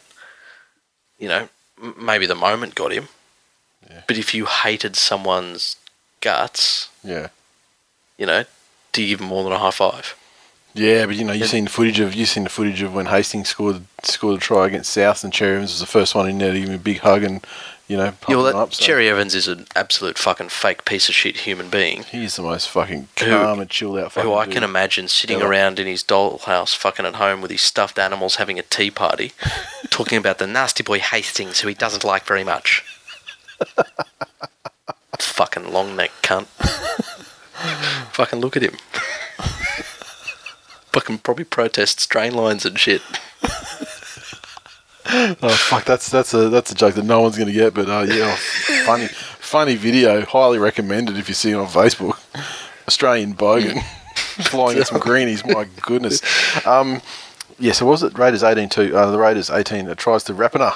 You know, m- maybe the moment got him. Yeah. But if you hated someone's guts, Yeah. you know, do you give them more than a high five? Yeah, but you know, you've seen the footage of you've seen the footage of when Hastings scored scored a try against South, and Cherry Evans was the first one in there to give him a big hug and you know, Yeah, well, that, up. So Cherry Evans is an absolute fucking fake piece of shit human being. he's the most fucking Who- calm and chilled out. Fucking who I dude. can imagine sitting Ever. around in his dollhouse, fucking at home with his stuffed animals, having a tea party, talking about the nasty boy Hastings, who he doesn't like very much. fucking long neck cunt. fucking look at him. fucking probably protests train lines and shit. Oh fuck, that's that's a that's a joke that no one's gonna get, but uh, yeah, funny funny video, highly recommended if you see it on Facebook. Australian bogan flying at some greenies, my goodness. Um, yeah, so was it Raiders 18-2? Uh, the Raiders 18 uh, tries to Rapana,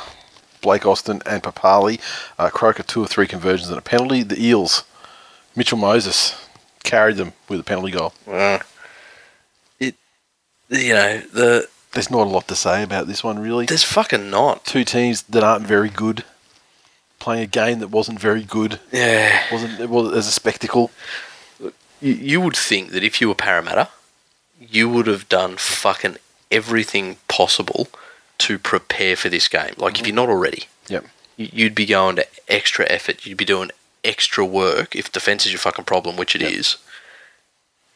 Blake Austin and Papalii. Uh, Croker two or three conversions and a penalty. The Eels, Mitchell Moses carried them with a penalty goal. Uh, it, you know, the There's not a lot to say about this one really. there's fucking not. Two teams that aren't very good playing a game that wasn't very good. Yeah. wasn't it was as a spectacle. You, you would think that if you were Parramatta, you would have done fucking everything possible to prepare for this game. Like, if mm-hmm. you're not already, you- you'd be going to extra effort. You'd be doing extra work if defense is your fucking problem, which it is. Yep.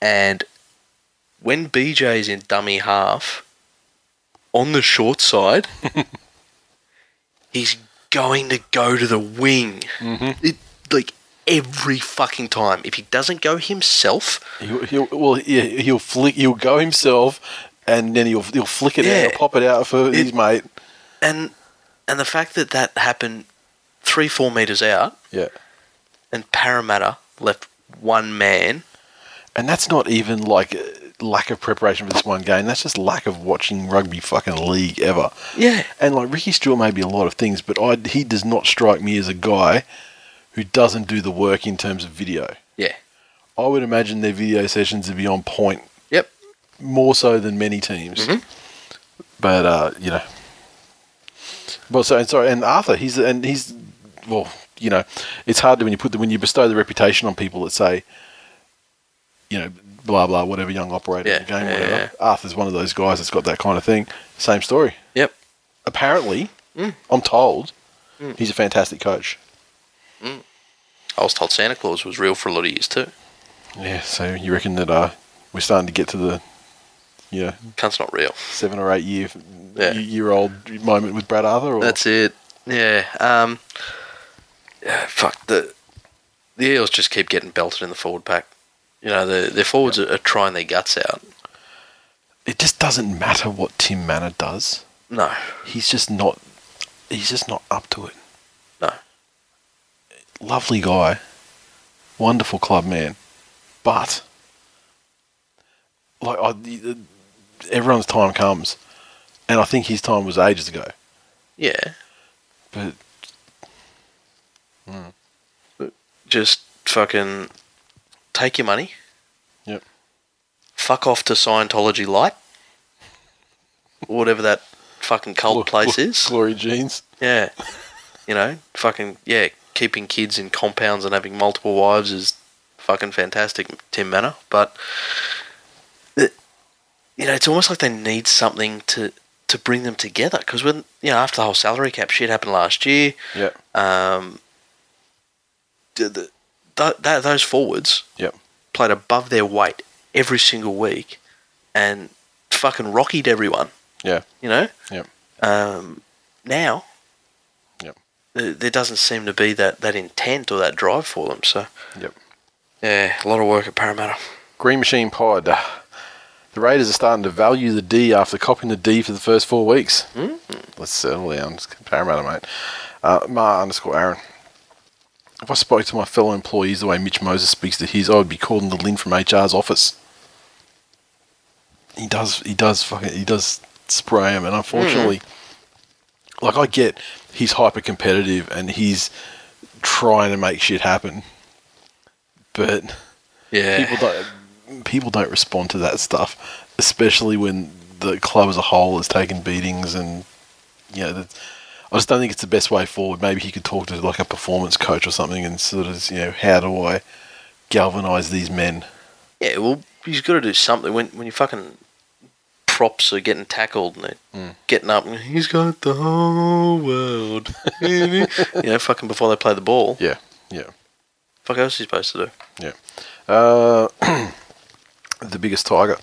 And when BJ's in dummy half, on the short side, he's going to go to the wing. Mm-hmm. It, like every fucking time. If he doesn't go himself, He'll, he'll well yeah he'll flick he'll go himself and then he'll he'll flick it Yeah. out, pop it out for his mate. and and the fact that that happened three four meters out, Yeah, and Parramatta left one man. and that's not even like lack of preparation for this one game. That's just lack of watching rugby fucking league ever. Yeah, And like Ricky Stuart may be a lot of things, but I he does not strike me as a guy who doesn't do the work in terms of video. yeah, I would imagine their video sessions would be on point yep. more so than many teams. Mhm. But uh, you know, well, so and sorry, and Arthur, he's and he's well, you know, it's hard to when you put the when you bestow the reputation on people that say, you know, blah blah, whatever young operator in the game, yeah, whatever. yeah. Arthur's one of those guys that's got that kind of thing. Same story. Yep. Apparently, Mm. I'm told Mm. he's a fantastic coach. I was told Santa Claus was real for a lot of years too. Yeah. So you reckon that uh, we're starting to get to the, you know, Cunt's not real. seven or eight year Yeah. year old moment with Brad Arthur? Or? That's it. Yeah. Um. Yeah. Fuck the the Eels just keep getting belted in the forward pack. You know, the their forwards are, are trying their guts out. it just doesn't matter what Tim Mannah does. No, He's just not. He's just not up to it. no. Lovely guy, wonderful club man, but like I, everyone's time comes, and I think his time was ages ago. Yeah. But hmm. Just fucking take your money. Yep. Fuck off to Scientology Light. Whatever that fucking cult Gl- place gl- is. Glory jeans. Yeah. You know, fucking, yeah, keeping kids in compounds and having multiple wives is fucking fantastic, Tim Mannah. But, it, you know, it's almost like they need something to, to bring them together. Because when, you know, after the whole salary cap shit happened last year, Yeah. um, the, the, th- that, those forwards Yep. played above their weight every single week and fucking rockied everyone, Yeah. you know? Yep. Um, now, Yep. there, there doesn't seem to be that, that intent or that drive for them. So, Yep. yeah, a lot of work at Parramatta. Green Machine Pod. The Raiders are starting to value the D after copying the D for the first four weeks. Let's settle down. It's Parramatta, mate. Uh, Ma underscore Aaron. If I spoke to my fellow employees the way Mitch Moses speaks to his, I would be calling the Lynn from HR's office. He does. He does. Fucking. He does spray him, and unfortunately, like I get, he's hyper competitive and he's trying to make shit happen, but Yeah. people don't people don't respond to that stuff, especially when the club as a whole has taken beatings and you know. The, I just don't think it's the best way forward. Maybe he could talk to like a performance coach or something and sort of you know how do I galvanize these men? Yeah, well, he's got to do something when when you fucking props are getting tackled and they're getting up and he's got the whole world. you know, fucking before they play the ball. Yeah, yeah. Fuck else is he supposed to do? Yeah. Uh, the biggest tiger.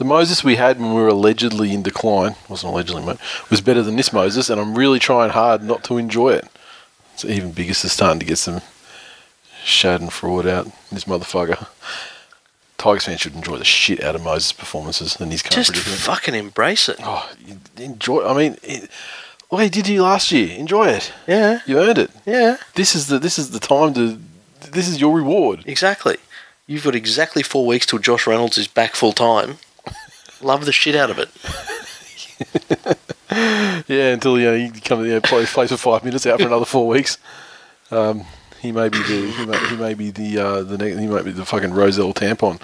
The Moses we had when we were allegedly in decline, wasn't allegedly, mate, was better than this Moses, and I'm really trying hard not to enjoy it. It's even Biggest is starting to get some schadenfreude out. This motherfucker. Tigers fans should enjoy the shit out of Moses' performances and his current Just predicament. fucking embrace it. Oh, enjoy. I mean, it, what he did you last year. Enjoy it. Yeah, You earned it. yeah, This is the this is the time to. This is your reward. exactly. You've got exactly four weeks till Josh Reynolds is back full time. Love the shit out of it. Yeah, until you know he comes you know, play, for five minutes out for another four weeks. Um, he may be the he may, he may be the uh, the ne- he might be the fucking Roselle tampon.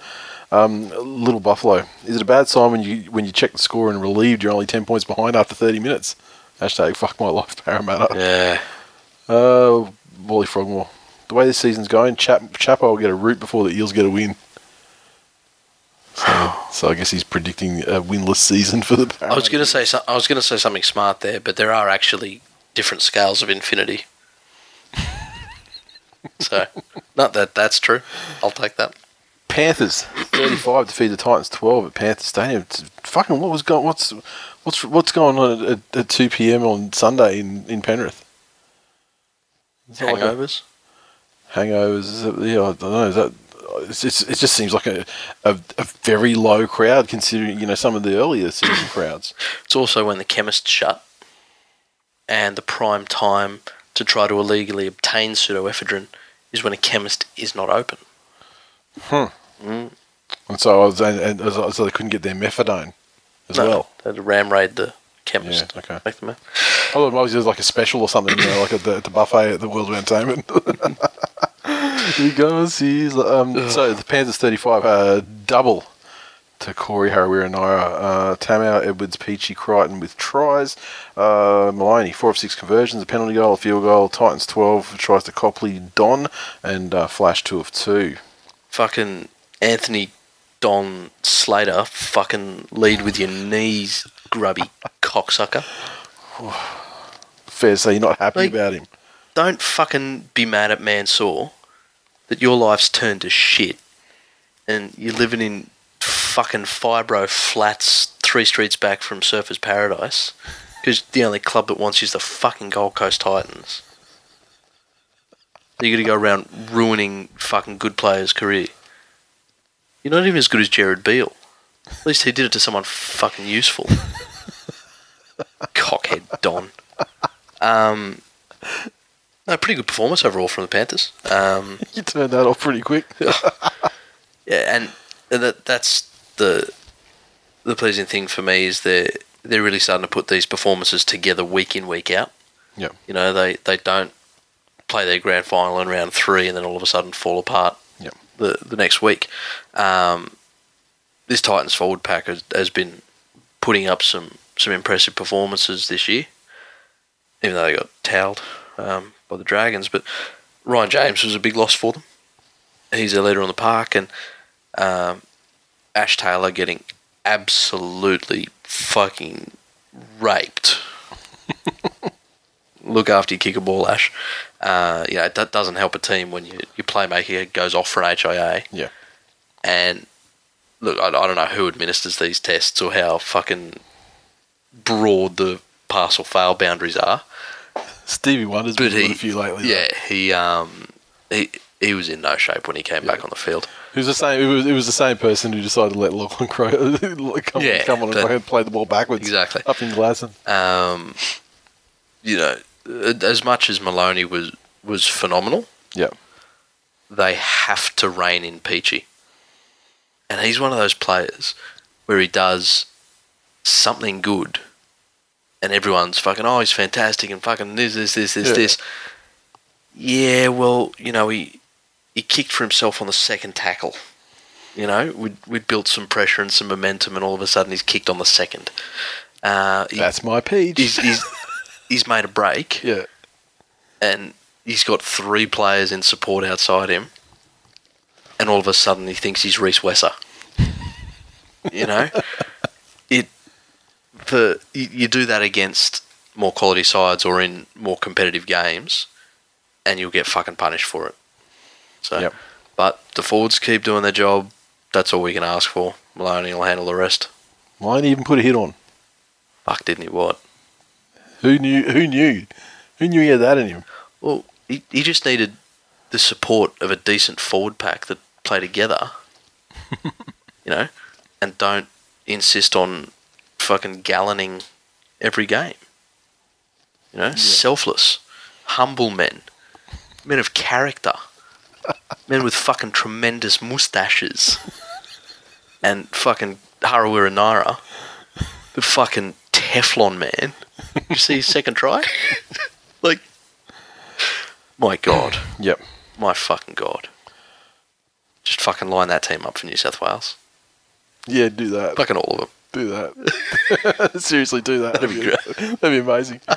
Um, little Buffalo. Is it a bad sign when you when you check the score and relieved you're only ten points behind after thirty minutes? Hashtag fuck my life Parramatta. Yeah. Uh, Wally Frogmore. The way this season's going, Chap Chapo will get a root before the Eels get a win. So, so I guess he's predicting a winless season for the Parramatta. I was gonna say so- I was gonna say something smart there, but there are actually different scales of infinity. so, not that that's true. I'll take that. Panthers 35 defeat the Titans 12 at Panther Stadium. It's fucking what was going what's what's what's going on at, at, at 2 p.m. on Sunday in, in Penrith? Is that like a- Hangovers. hangovers. Is that, yeah, I don't know. Is that it's, it's, it just seems like a, a, a very low crowd considering you know some of the earlier season crowds. It's also when the chemists shut, and the prime time to try to illegally obtain pseudoephedrine is when a chemist is not open. Mm. And so I was and, and so so they couldn't get their methadone as No, well. they had to ram raid the chemist. Yeah, okay. Make them. I thought maybe it was like a special or something, you know, like at the, at the buffet at the World of Entertainment. he goes, he's um, so the Panthers thirty five uh, double to Corey Harawira Naera, uh, Tamau Edwards, Peachey Crichton with tries, uh, Maloney four of six conversions, a penalty goal, a field goal, Titans twelve tries to Copley Don, and uh, Flash two of two. Fucking Anthony Don Slater, fucking lead with your knees, grubby cocksucker. Fair to say you're not happy Like- about him. Don't fucking be mad at Mansour that your life's turned to shit and you're living in fucking fibro flats three streets back from Surfers Paradise because the only club that wants you is the fucking Gold Coast Titans. You're going to go around ruining fucking good players' career. You're not even as good as Jared Beale. At least he did it to someone fucking useful. Cockhead Don. Um, no, pretty good performance overall from the Panthers. Um, You turned that off pretty quick. yeah, and that that's the the pleasing thing for me is they're they're really starting to put these performances together week in week out. Yeah. You know, they they don't play their grand final in round three and then all of a sudden fall apart. Yep. The the next week, um, this Titans forward pack has, has been putting up some some impressive performances this year, even though they got towed um, by the Dragons. But Ryan James was a big loss for them. He's their leader on the park, and um, Ash Taylor getting absolutely fucking raped. Look after you kick a ball, Ash. Uh, you know, that doesn't help a team when you, your playmaker goes off for an HIA. Yeah. And look, I, I don't know who administers these tests or how fucking broad the pass or fail boundaries are. Stevie Wonder's been he, a few lately. yeah, he um, he he was in no shape when he came back on the field. It was the same. It was, it was the same person who decided to let Lachlan Crow come, Yeah, come on and play the ball backwards. Exactly. Up in Glasson. Um, you know, as much as Maloney was was phenomenal, Yeah. they have to rein in Peachey. And he's one of those players where he does something good and everyone's fucking, oh, he's fantastic and fucking this, this, this, this, Yeah. this. Yeah, well, you know, he he kicked for himself on the second tackle. You know, we'd, we'd built some pressure and some momentum, and all of a sudden he's kicked on the second. Uh, he- That's my page. he's, he's, he's made a break yeah. and he's got three players in support outside him, and all of a sudden he thinks he's Rhys Wesser. you know, the you, do that against more quality sides or in more competitive games, and you'll get fucking punished for it. So, Yep. but the forwards keep doing their job. That's all we can ask for. Maloney will handle the rest. He even put a hit on? Fuck, didn't he? What? Who knew? Who knew? Who knew he had that in him? Well, he, he just needed the support of a decent forward pack that play together, you know, and don't insist on fucking galloning every game. You know, selfless, humble men, men of character, men with fucking tremendous mustaches, and fucking Harawira Naera, the fucking Teflon man. you see his second try? like, my God. Yep. My fucking God. Just fucking line that team up for New South Wales. Yeah, do that. Fucking all of them. Do that. Seriously, do that. That'd be great. That'd be amazing.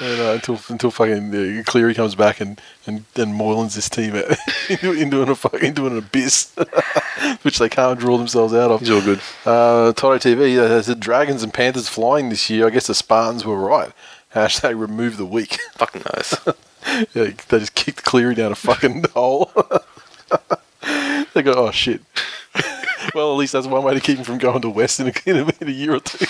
and, uh, until until fucking uh, Cleary comes back and and and Moylan's this team out into, into an fucking into an abyss, which they can't draw themselves out of. It's all good. Uh, Toto TV uh, said Dragons and Panthers flying this year. I guess the Spartans were right. Hashtag remove the weak. Fucking oath. yeah, they just kicked Cleary down a fucking hole. they go, oh shit. Well, at least that's one way to keep him from going to West in a, in a, in a year or two.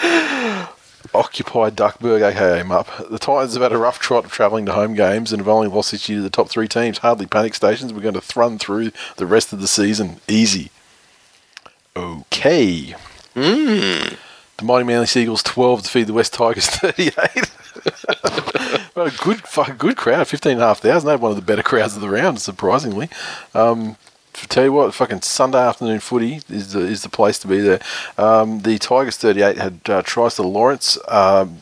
Occupied Duckburg, aka Mup. The Titans have had a rough trot of travelling to home games and have only lost this year to the top three teams. Hardly panic stations. We're going to thrun through the rest of the season easy. Okay. The Mighty Manly Seagulls 12 defeat the West Tigers 38. well, a good, fucking good crowd, 15,500. They had one of the better crowds of the round, surprisingly. Um, to tell you what, fucking Sunday afternoon footy is the, is the place to be there. Um, the Tigers 38 had uh, tries to Lawrence um,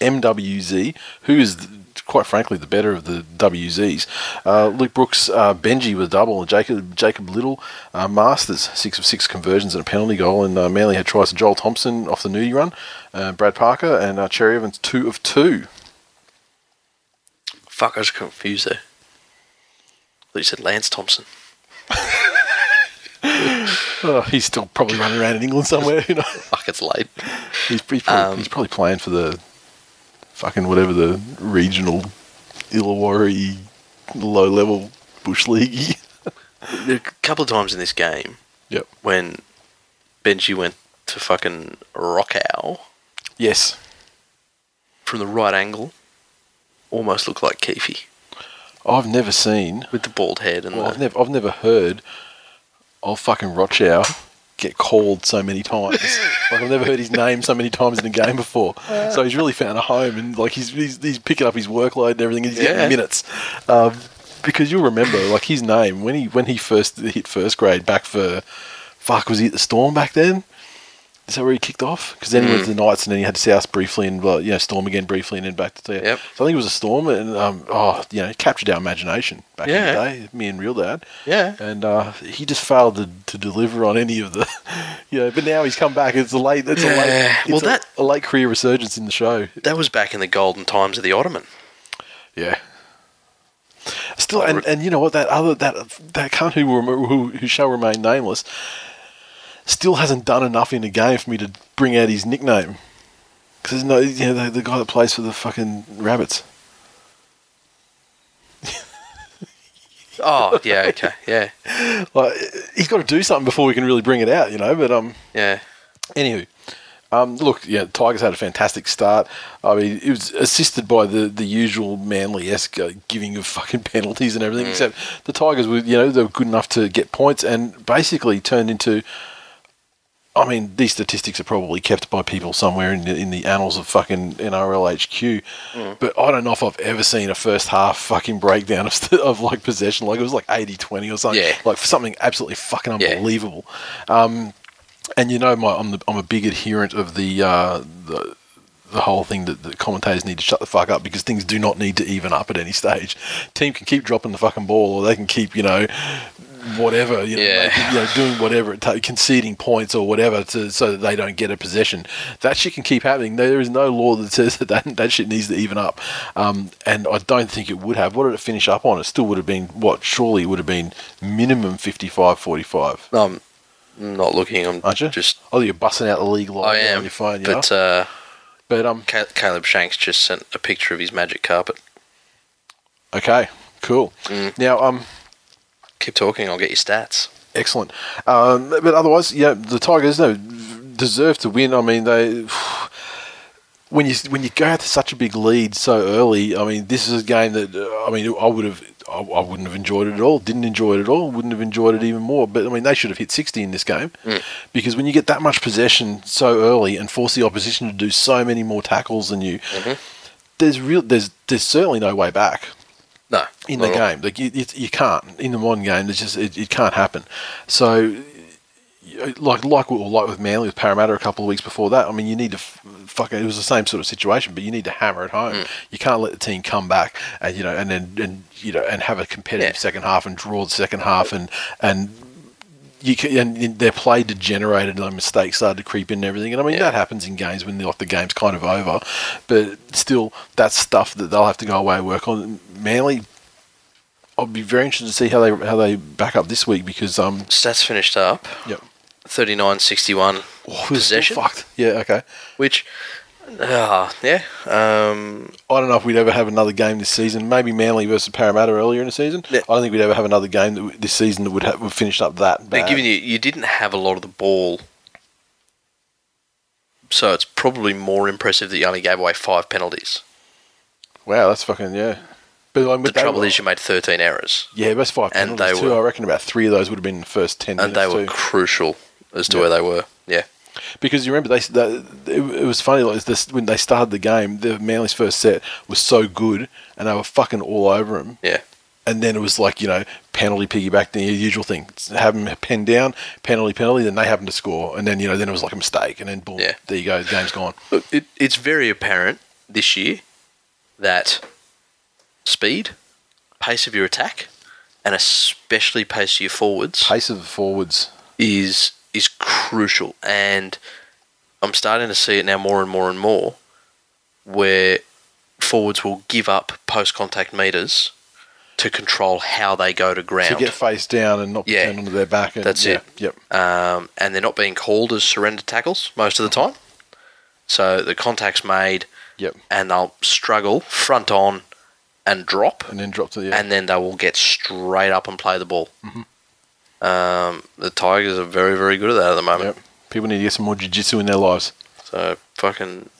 MWZ, who is, quite frankly, the better of the WZs. Uh, Luke Brooks, uh, Benji with a double, and Jacob, Jacob Liddle, uh, Marsters, six of six conversions and a penalty goal. And uh, Manly had tries to Joel Thompson off the nudie run, uh, Brad Parker, and uh, Cherry Evans, two of two. Fuck, I was confused there. Thought you said Lance Thompson. Oh, he's still probably running around in England somewhere. You know, Fuck, it's late. he's, he's, probably, Um, he's probably playing for the fucking whatever the regional Illawarra low level bush league. There a couple of times in this game yep. when Benji went to fucking Rochow Yes. from the right angle, almost looked like Keefe I've never seen. with the bald head and Well, the, I've never. I've never heard of fucking Rochow get called so many times. like I've never heard his name so many times in a game before. So he's really found a home, and like he's he's, he's picking up his workload and everything. And he's Yeah. getting minutes. Um, because you'll remember, like his name when he when he first hit first grade back for, fuck, was he at the Storm back then? Is that where he kicked off? Because then he went to the Knights and then he had South briefly and uh, you know Storm again briefly and then back to yeah. Yep. So I think it was a Storm and um, oh you know it captured our imagination back in the day. Me and Real Dad yeah. and uh, he just failed to, to deliver on any of the, you know. But now he's come back. It's a late. It's a late. It's well, a, that- a late career resurgence in the show. That was back in the golden times of the Ottoman. Yeah. Still, and, and you know what? That other that that cunt who who who shall remain nameless still hasn't done enough in the game for me to bring out his nickname. Because no, you know, the, the guy that plays for the fucking rabbits. Oh, yeah, okay, yeah, Like he's got to do something before we can really bring it out, you know. But um, yeah. Anywho, um, look, yeah, the Tigers had a fantastic start. I mean, it was assisted by the, the usual manly esque uh, giving of fucking penalties and everything. Except the Tigers were, you know, they were good enough to get points and basically turned into. I mean, these statistics are probably kept by people somewhere in the, in the annals of fucking NRL HQ, but I don't know if I've ever seen a first half fucking breakdown of, st- of like possession. Like it was like 80 20 or something. Yeah. Like something absolutely fucking Yeah. unbelievable. Um, and you know, my I'm the, I'm a big adherent of the uh, the the whole thing that the commentators need to shut the fuck up because things do not need to even up at any stage. Team can keep dropping the fucking ball, or they can keep you know whatever you know, Yeah. making- you know doing whatever it conceding points or whatever to so that they don't get a possession. That shit can keep happening. There is no law that says that that, that shit needs to even up. Um, and I don't think it would have. What did it finish up on? It still would have been what? Surely would have been minimum 55-45. Um, not looking. I'm Aren't you? just. Oh, you're busting out the league logo I am. on your phone, yeah. But uh, But um, Ca- Caleb Shanks just sent a picture of his magic carpet. okay, cool. Mm. Now um, Keep talking. I'll get your stats. excellent. Um, but otherwise, yeah, the Tigers no deserve to win. I mean, they when you when you go out to such a big lead so early. I mean, this is a game that uh, I mean, I would have. I I wouldn't have enjoyed it at all. Didn't enjoy it at all. Wouldn't have enjoyed it even more. But I mean, they should have hit sixty in this game because when you get that much possession so early and force the opposition to do so many more tackles than you, there's real. There's there's certainly no way back No. in the not at all. game. Like you, you, can't in the modern game. There's just it, it can't happen. So, like like with- like with Manly with Parramatta a couple of weeks before that. I mean, you need to fuck. It was the same sort of situation, but you need to hammer it home. Mm. You can't let the team come back and you know and then and you know and have a competitive Yeah. second half and draw the second half and and. You can, and their play degenerated, and mistakes started to creep in and everything. And I mean, Yeah. that happens in games when like the game's kind of over, but still, that's stuff that they'll have to go away and work on. Manly I'll be very interested to see how they how they back up this week because um Stats finished up. yep 39 61 oh, possession. fucked yeah okay Which, uh, yeah. Um, I don't know if we'd ever have another game this season maybe Manly versus Parramatta earlier in the season Yeah. I don't think we'd ever have another game that this season that would have would finish up that bad. given you, you didn't have a lot of the ball. So it's probably more impressive that you only gave away five penalties. wow that's fucking yeah but like, The trouble were- is you made 13 errors. yeah that's five and penalties they too were- I reckon about three of those would have been the first ten And they were too. crucial as to Yeah. where they were. Because you remember they, they it, it was funny like this when they started the game. The Manly's first set was so good, and they were fucking all over him. Yeah. And then it was like you know penalty piggyback, the usual thing. Have them penned down, penalty, penalty. Then they happen to score, and then you know then it was like a mistake, and then boom, Yeah. there you go, the game's gone. Look, it, it's very apparent this year that speed, pace of your attack, and especially pace of your forwards Pace of the forwards. is is crucial. And I'm starting to see it now more and more and more, where forwards will give up post contact meters to control how they go to ground. To get face down and not Yeah. pretend onto their back. And, That's yeah, it. Yep. um, and they're not being called as surrender tackles most of the time. So the contact's made, Yep. and they'll struggle front on and drop, And then drop to the. Yeah. and then they will get straight up and play the ball. Mm-hmm. Um, the Tigers are very, very good at that at the moment. Yep. People need to get some more jiu-jitsu in their lives. So fucking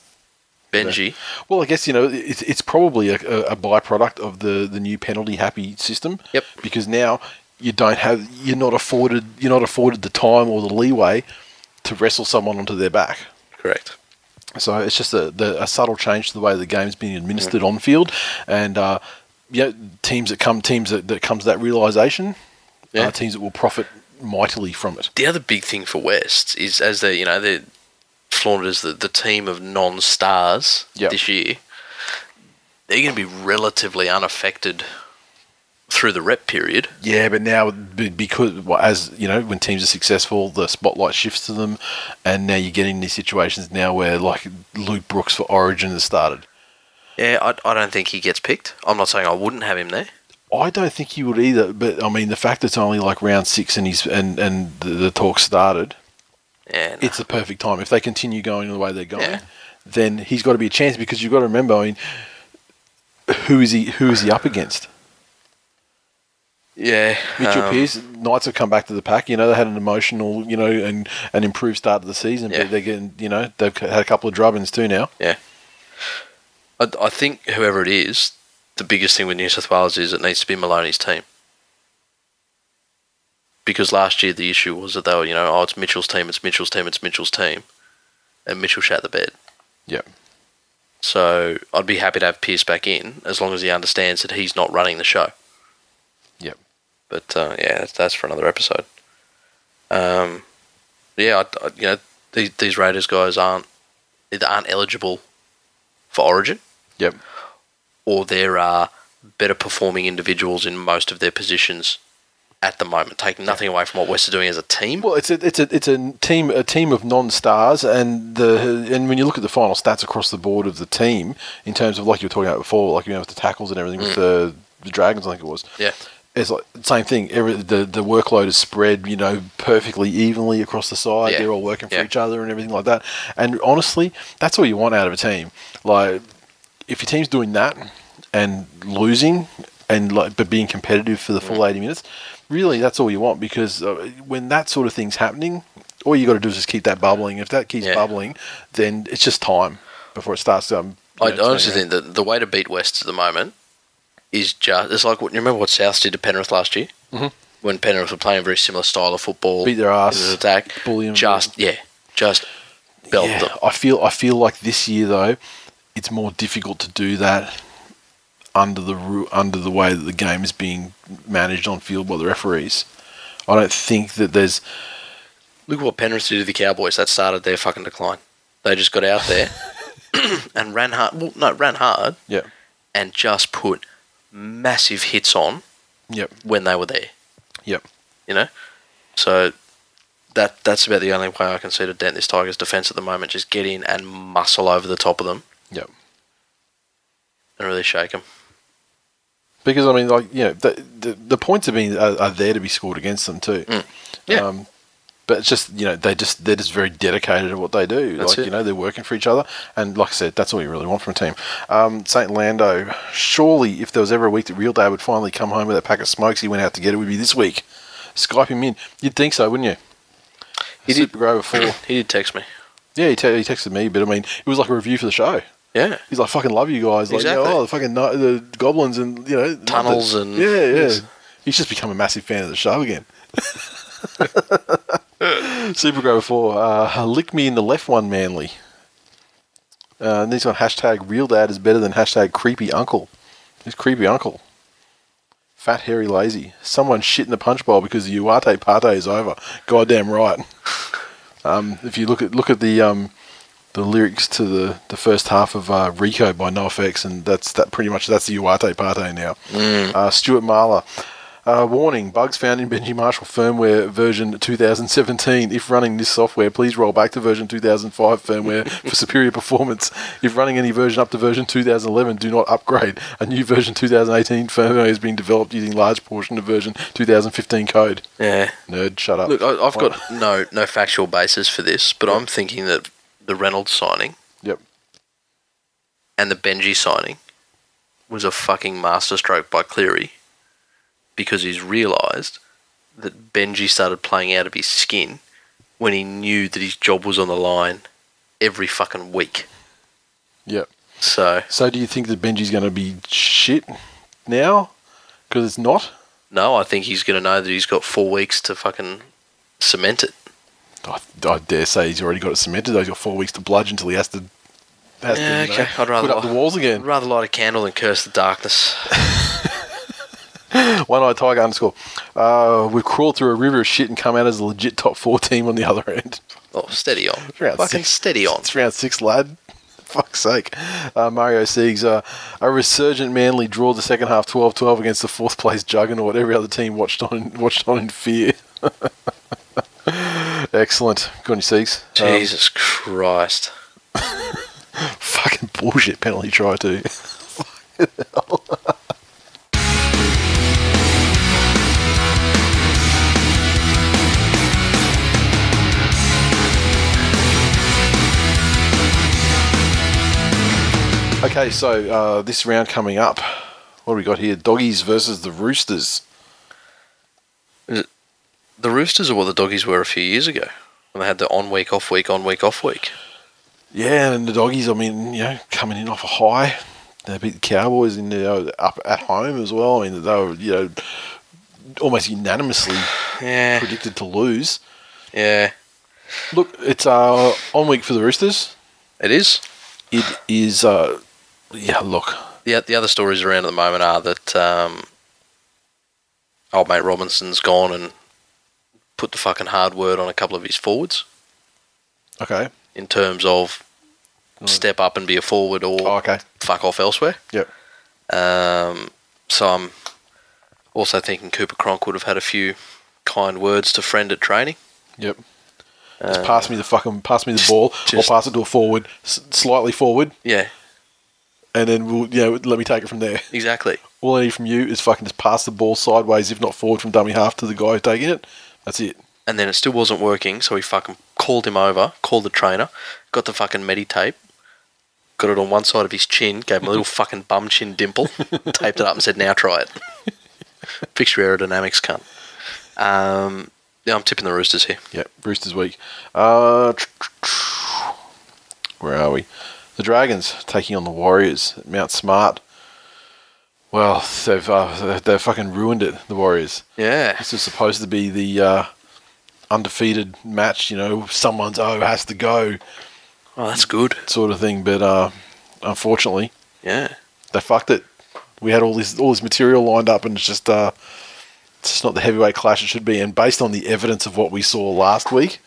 Benji, Well, I guess you know it's it's probably a, a, byproduct of the, the new penalty happy system. Yep. Because now you don't have you're not afforded you're not afforded the time or the leeway to wrestle someone onto their back. correct. So it's just a, the, a subtle change to the way the game's being administered on field, and uh, yeah, teams that come teams that, that comes to that realization, Yeah. uh, teams that will profit mightily from it. The other big thing for West is as they, you know, they're flaunted as the, the team of non-stars Yep. this year. They're going to be relatively unaffected through the rep period. Yeah, but now because well, as you know, when teams are successful, the spotlight shifts to them, and now you're getting these situations now where like Luke Brooks for Origin has started. Yeah, I, I don't think he gets picked. I'm not saying I wouldn't have him there. I don't think he would either, but I mean the fact it's only like round six and he's and and the, the talk started, Yeah, no. it's the perfect time. If they continue going the way they're going, Yeah. then he's got to be a chance because you've got to remember. I mean, who is he? Who is he up against? yeah. Mitchell um, Pearce, Knights have come back to the pack. You know, they had an emotional, you know, and an improved start to the season, Yeah. but they're getting, you know, they've had a couple of drubbins too now. I, I think whoever it is, the biggest thing with New South Wales is it needs to be Maloney's team. Because last year the issue was that they were, you know, oh, it's Mitchell's team, it's Mitchell's team, it's Mitchell's team. And Mitchell shat the bed. Yep. So I'd be happy to have Pearce back in as long as he understands that he's not running the show. Yep. But uh, yeah, that's, that's for another episode. Um, yeah, I, I, you know, these, these Raiders guys aren't either aren't eligible for Origin Yep. Or there are better performing individuals in most of their positions at the moment, taking nothing away from what West are doing as a team. Well, it's a it's a it's a team a team of non-stars, and the and when you look at the final stats across the board of the team in terms of like you were talking about before, like you know with the tackles and everything with mm. the the Dragons, I think it was. Yeah. it's like same thing. Every, the the workload is spread, you know, perfectly evenly across the side. Yeah. They're all working for Yeah. each other and everything like that. And honestly, that's all you want out of a team. Like, if your team's doing that and losing, and like but being competitive for the full eighty minutes, really that's all you want. Because uh, when that sort of thing's happening, all you got to do is just keep that bubbling. If that keeps Yeah. bubbling, then it's just time before it starts. Um, I know, honestly think that the way to beat West at the moment is just it's like what you remember what South did to Penrith last year Mhm. when Penrith were playing a very similar style of football, Beat their ass, attack, bully 'em. just yeah, just belt yeah, them. I feel I feel like this year though, it's more difficult to do that under the under the way that the game is being managed on field by the referees. I don't think that there's Look what Penrith did to the Cowboys. That started their fucking decline. They just got out there and ran hard. Well, no, ran hard yeah and just put massive hits on yep when they were there. Yep. You know, so that that's about the only way I can see to dent this Tigers defense at the moment. Just get in and muscle over the top of them yep and really shake them. because I mean like you know the the, the points are being are, are there to be scored against them too. Mm. Yeah. Um, but it's just you know they just they're just very dedicated to what they do. That's like it. you know they're working for each other, and like I said, that's all you really want from a team. Um, Saint Lando, surely if there was ever a week that Real Dad would finally come home with a pack of smokes he went out to get, it would be this week. Skype him in. You'd think so, wouldn't you? He did- Super Grover four. He did text me. yeah, he, te- he texted me, but I mean, it was like a review for the show. Yeah. He's like, "Fucking love you guys." Like, Exactly. oh, the fucking ni- the goblins and you know Tunnels the- and- yeah, yeah. Yes. He's just become a massive fan of the show again. Super Grover Four, uh, lick me in the left one, Manly. Uh, and this one hashtag real dad is better than hashtag creepy uncle. Who's creepy uncle? Fat hairy lazy. Someone shit in the punch bowl because the Uate Pate is over. Goddamn right. Um, if you look at look at the um, the lyrics to the, the first half of uh, Rico by NoFX, and that's that pretty much that's the Uate Pate now. Uh, Stuart Marler. Uh, warning: Bugs found in Benji Marshall firmware version 2017. If running this software, please roll back to version 2005 firmware for superior performance. If running any version up to version 2011, do not upgrade. A new version 2018 firmware is being developed using large portion of version 2015 code. Yeah. Nerd, shut up. Look, I, I've got no no factual basis for this, but I'm thinking that the Reynolds signing Yep. and the Benji signing was a fucking masterstroke by Cleary because he's realised that Benji started playing out of his skin when he knew that his job was on the line every fucking week. Yep. So, So, do you think that Benji's going to be shit now? Because it's not. no, I think he's going to know that he's got four weeks to fucking cement it. I, I dare say he's already got it cemented. He's got four weeks to bludge until he has to. Has Yeah, to you know, okay, I'd rather put up the walls I'd rather light a candle than curse the darkness. One eyed tiger underscore. Uh, we've crawled through a river of shit and come out as a legit top four team on the other end. Oh, steady on. Fucking six. steady on. It's round six, lad. Fuck's sake. Uh, Mario Siegs, uh, a resurgent Manly draw the second half 12 12 against the fourth place Juggernaut. Every other team watched on watched on in fear. Excellent. Good on you, Siegs. Um, Jesus Christ. fucking bullshit penalty try, too. Okay, so uh, this round coming up, what do we got here? Doggies versus the Roosters. The Roosters are what the doggies were a few years ago. When they had the on week, off week, on week, off week. Yeah, and the Doggies, I mean, you know, coming in off a high. They beat the Cowboys in the, uh, up at home as well. I mean, they were, you know, almost unanimously Yeah. predicted to lose. Yeah. Look, it's uh, on week for the Roosters. It is. It is, uh, yeah, look, The, the other stories around at the moment are that um, old mate Robinson's gone and put the fucking hard word on a couple of his forwards okay. in terms of step up and be a forward or Oh, okay. fuck off elsewhere. Yep. Um, so I'm also thinking Cooper Cronk would have had a few kind words to friend at training. Yep. Just Uh, pass me the fucking, pass me the ball, just- or pass it to a forward, s- slightly forward, Yeah, and then we'll you know let me take it from there. Exactly. All I need from you is fucking just pass the ball sideways, if not forward from dummy half to the guy taking it. That's it. And then it still wasn't working, so we fucking called him over, called the trainer, got the fucking medi tape, got it on one side of his chin, gave him a little fucking bum chin dimple, taped it up and said, now try it. Fix your aerodynamics, cunt. Um, yeah, I'm tipping the Roosters here. Yep, Roosters week. Uh, where are we? The Dragons taking on the Warriors at Mount Smart. Well, they've uh, they've fucking ruined it. The Warriors. Yeah. This is supposed to be the uh, undefeated match. You know, someone's oh has to go Oh, that's good. sort of thing. But uh, unfortunately, Yeah. they fucked it. We had all this all this material lined up, and it's just uh, it's just not the heavyweight clash it should be. And based on the evidence of what we saw last week,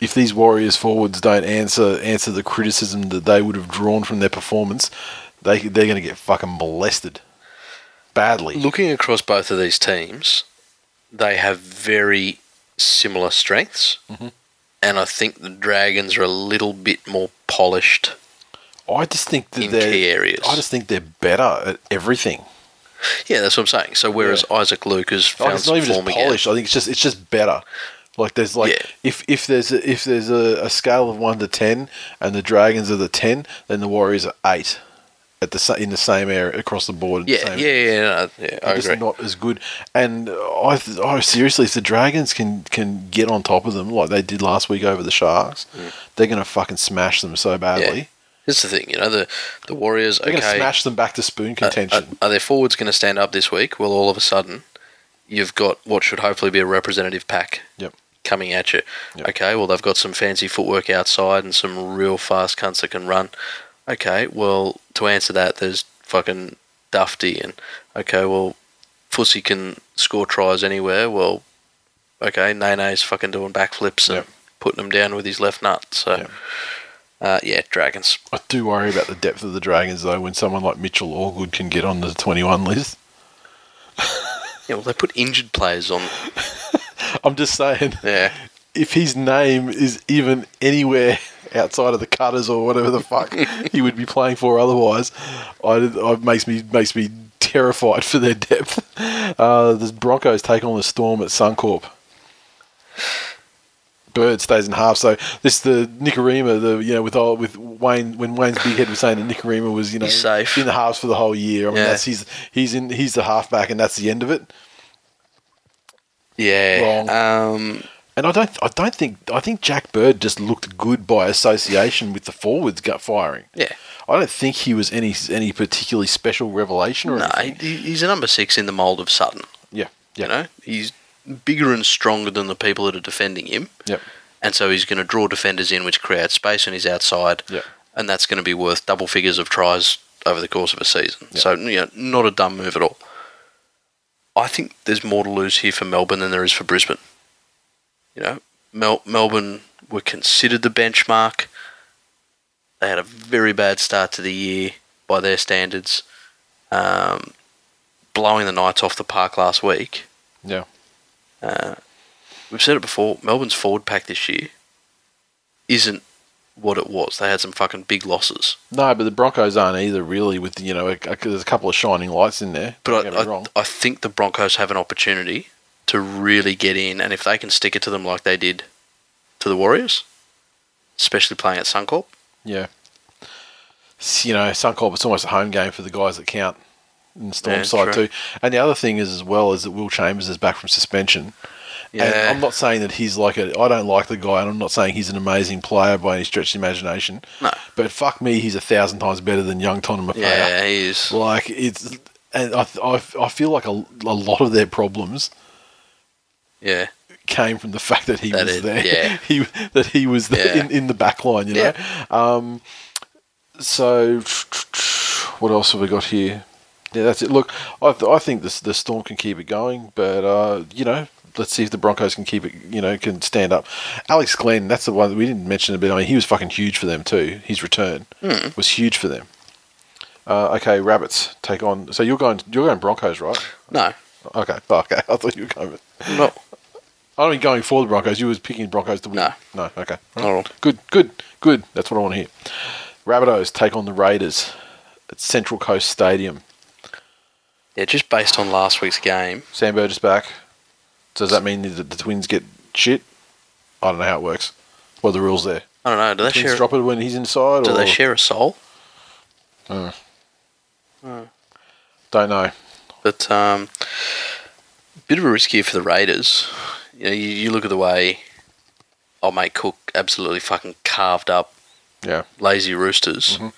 if these Warriors forwards don't answer answer the criticism that they would have drawn from their performance, they they're going to get fucking molested badly. Looking across both of these teams, they have very similar strengths. Mm-hmm. And I think the Dragons are a little bit more polished I just think that in they're key areas. I just think they're better at everything. yeah, that's what I'm saying. So whereas Isaac Luke has found it's not even just polished. I think it's just it's just better. Like there's like Yeah. if if there's a, if there's a, a scale of one to ten, and the Dragons are the ten, then the Warriors are eight at the in the same area across the board. Yeah, same, yeah, yeah, no, yeah. I agree. not as good. And I, th- oh, seriously, if the Dragons can can get on top of them like they did last week over the Sharks, they're gonna fucking smash them so badly. Mm. Yeah. The thing, you know, the the Warriors. They're okay, gonna smash them back to spoon are- contention. Are, are their forwards going to stand up this week? Well, all of a sudden, you've got what should hopefully be a representative pack Yep. coming at you. Yep. Okay, well, they've got some fancy footwork outside and some real fast cunts that can run. Okay, well, to answer that, there's fucking Dufty and okay, well, Fussy can score tries anywhere. Well, okay, Nene's fucking doing backflips and Yep. putting them down with his left nut. So, Yep. uh, yeah, Dragons. I do worry about the depth of the Dragons though. When someone like Mitchell Allgood can get on the twenty-one list, Yeah, well, they put injured players on. I'm just saying. Yeah. if his name is even anywhere outside of the Cutters or whatever the fuck he would be playing for otherwise, I, I makes me makes me terrified for their depth. Uh, the Broncos take on the Storm at Suncorp. Bird stays in half, so this the Nikorima, the you know with all, with Wayne when Wayne's big head was saying that Nikorima was you know safe. in the halves for the whole year. I mean Yeah. that's he's he's in he's the halfback and that's the end of it. Yeah. Um, And I don't, I don't think, I think Jack Bird just looked good by association with the forwards gut firing. yeah. I don't think he was any any particularly special revelation or No, anything. he, he's a number six in the mould of Sutton. Yeah, yeah, You know, he's bigger and stronger than the people that are defending him, yep, and so he's going to draw defenders in, which creates space on his outside, yep. and that's going to be worth double figures of tries over the course of a season. Yeah. So, you know, not a dumb move at all. I think there's more to lose here for Melbourne than there is for Brisbane. You know, Mel- Melbourne were considered the benchmark. They had a very bad start to the year by their standards, um, blowing the Knights off the park last week. Yeah. Uh, we've said it before. Melbourne's forward pack this year isn't what it was. They had some fucking big losses. No, but the Broncos aren't either. Really, with you know, a, a, there's a couple of shining lights in there. But I, I. I think the Broncos have an opportunity to really get in, and if they can stick it to them like they did to the Warriors, especially playing at Suncorp, Yeah. You know, Suncorp, it's almost a home game for the guys that count in Storm Yeah, side true. too. And the other thing is as well is that Will Chambers is back from suspension. And Yeah. I'm not saying that he's like a. I don't like the guy, and I'm not saying he's an amazing player by any stretch of the imagination. No. But fuck me, he's a thousand times better than young Tonga yeah, he is. Like it's, and I, I, I feel like a, a lot of their problems Yeah, came from the fact that he That was is- there. yeah. he that he was there Yeah. in, in the back line, you know. Um, so what else have we got here? Yeah, that's it. Look, I, I think this the Storm can keep it going, but uh, you know, let's see if the Broncos can keep it. You know, can stand up. Alex Glenn, that's the one that we didn't mention a bit. I mean, he was fucking huge for them too. His return was huge for them. Uh, okay, Rabbits take on. So you're going. You're going Broncos, right? no, Okay, okay. I thought you were going. Not I don't mean going for the Broncos. You was picking Broncos to win. No. No. Okay. Not at. Good. Good. Good. That's what I want to hear. Rabbitohs take on the Raiders at Central Coast Stadium. Yeah, just based on last week's game. Sam Burgess back. Does that mean that the Twins get shit? I don't know how it works. What are the rules there? I don't know. Do they Twins share? drop it when he's inside, Do or they share a soul? don't know. But um, bit of a risk here for the Raiders. You know, you, you look at the way old mate Cook absolutely fucking carved up Yeah, lazy Roosters. Mhm.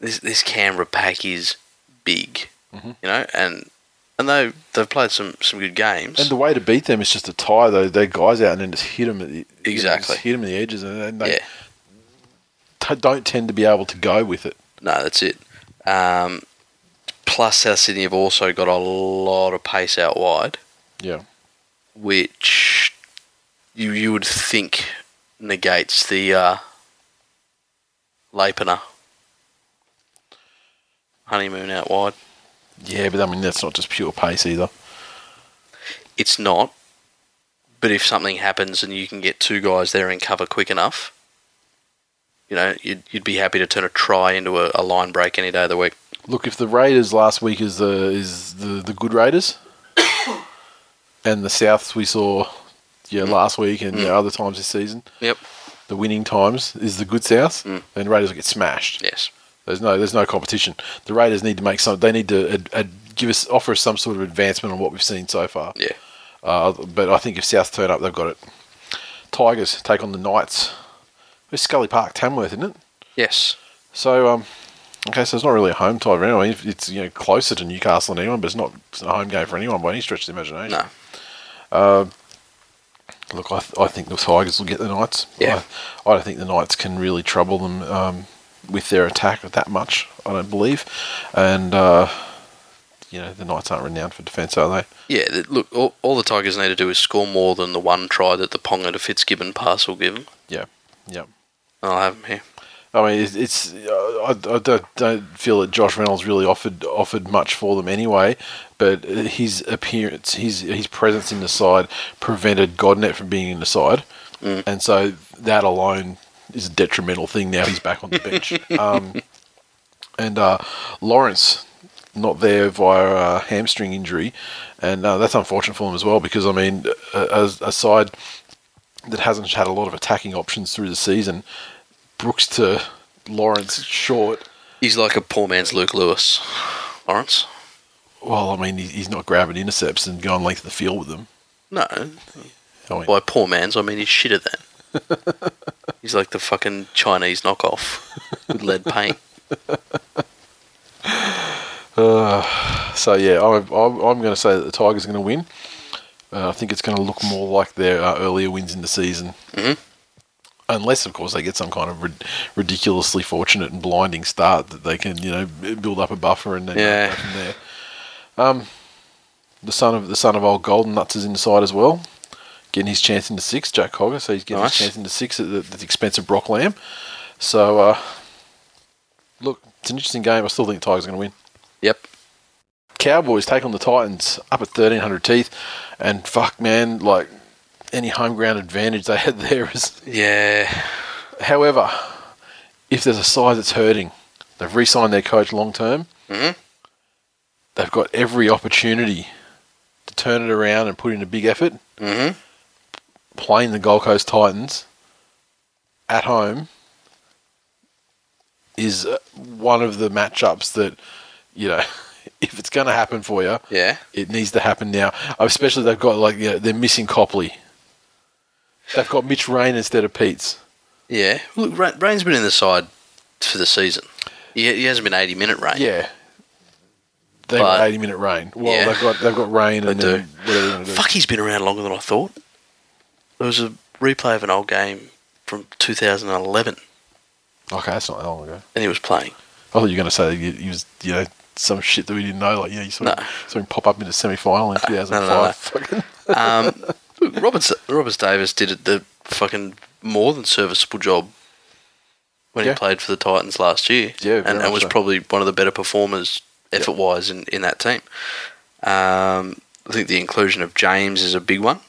This this Canberra pack is big, Mhm. you know, and and they they've played some some good games. and the way to beat them is just to tie those their guys out and then just hit them at the Exactly. hit them at the edges, and they yeah, t- don't tend to be able to go with it. no, that's it. Um, plus, South Sydney have also got a lot of pace out wide, Yeah, which you you would think negates the uh, Rapana honeymoon out wide. yeah, but I mean that's not just pure pace either. It's not. But if something happens and you can get two guys there in cover quick enough, you know, you'd, you'd be happy to turn a try into a, a line break any day of the week. Look, if the Raiders last week is the is the, the good Raiders, and the Souths we saw, yeah, last week and yeah, other times this season, Yep. the winning times is the good South, Mm. then Raiders will get smashed. Yes. There's no there's no competition. The Raiders need to make some. They need to ad, ad, give us offer us some sort of advancement on what we've seen so far. Yeah. Uh, but I think if South turn up, they've got it. Tigers take on the Knights. It's Scully Park, Tamworth, isn't it? Yes. So um, okay, so it's not really a home tie for anyone. It's you know closer to Newcastle than anyone, but it's not it's not a home game for anyone by any stretch of the imagination. No. Look, I, th- I think the Tigers will get the Knights. Yeah. I, I don't think the Knights can really trouble them um, with their attack that much. I don't believe, and uh, you know the Knights aren't renowned for defence, are they? Yeah, look, all, all the Tigers need to do is score more than the one try that the Ponga to Fitzgibbon pass will give them. Yeah, yeah. I'll have them here. I mean, it's, it's uh, I, I don't, don't feel that Josh Reynolds really offered offered much for them anyway. But his appearance, his his presence in the side prevented Godinet from being in the side, Mm. and so that alone is a detrimental thing. Now he's back on the bench, um, and uh, Lawrence not there via a hamstring injury, and uh, that's unfortunate for him as well because I mean, a, a, a side that hasn't had a lot of attacking options through the season, Brooks to Lawrence short. He's like a poor man's Luke Lewis, Lawrence. Well, I mean, he's not grabbing intercepts and going length of the field with them. No, I mean, by poor man's, I mean he's shitter than. he's like the fucking Chinese knockoff with lead paint. so yeah, I'm, I'm, I'm going to say that the Tigers are going to win. Uh, I think it's going to look more like their uh, earlier wins in the season. Mhm. Unless, of course, they get some kind of rid- ridiculously fortunate and blinding start that they can, you know, build up a buffer and then Yeah. go from there. Um, the son of the son of old Golden Nuts is inside as well, getting his chance into six. Jack Cogger, so he's getting Nice. his chance into six at the, at the expense of Brock Lamb. So, uh, look, it's an interesting game. I still think the Tigers are going to win. Yep. Cowboys take on the Titans up at 1300 teeth, and fuck, man, like any home ground advantage they had there is. Yeah. However, if there's a side that's hurting, they've re signed their coach long term, Mhm. they've got every opportunity to turn it around and put in a big effort. hmm Playing the Gold Coast Titans at home is uh, one of the matchups that, you know, if it's going to happen for you, Yeah. it needs to happen now. Especially they've got like you know, they're missing Copley. They've got Mitch Rein instead of Peats. Yeah. Look, Rein's been in the side for the season. He, he hasn't been 80 minute Rein. Yeah. They've But- got eighty minute Rein. Well, Yeah. they've got they've got Rein and They then whatever they're do. Fuck, he's been around longer than I thought. There was a replay of an old game from 2011 Okay, that's not that long ago. and he was playing. I thought you were going to say he, he was you know some shit that we didn't know. Like yeah, you saw, No. him, saw him pop up in a semi final in 2005. no, no. five. Fucking Um, Roberts Davis did it the fucking more than serviceable job when Yeah. he played for the Titans last year. Yeah, and, and was so. probably one of the better performers effort wise in, in that team. Um, I think the inclusion of James is a big one,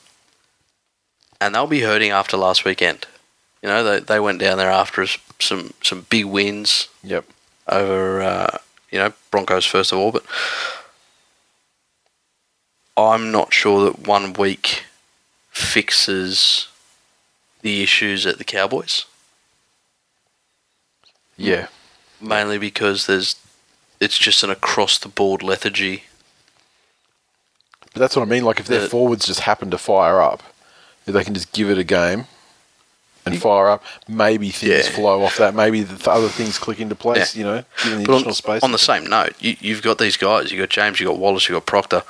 and they'll be hurting after last weekend. You know, they they went down there after some some big wins yep. over uh, you know, Broncos first of all, but I'm not sure that one week fixes the issues at the Cowboys. Yeah. Mainly because there's it's just an across the board lethargy. But that's what I mean. Like, if their The- forwards just happen to fire up, if they can just give it a game and fire up, maybe things Yeah. flow off that. Maybe the other things click into place, Yeah. you know, given the But additional on, space. on the same note, you, you've got these guys. You've got James, you've got Wallace, you've got Proctor.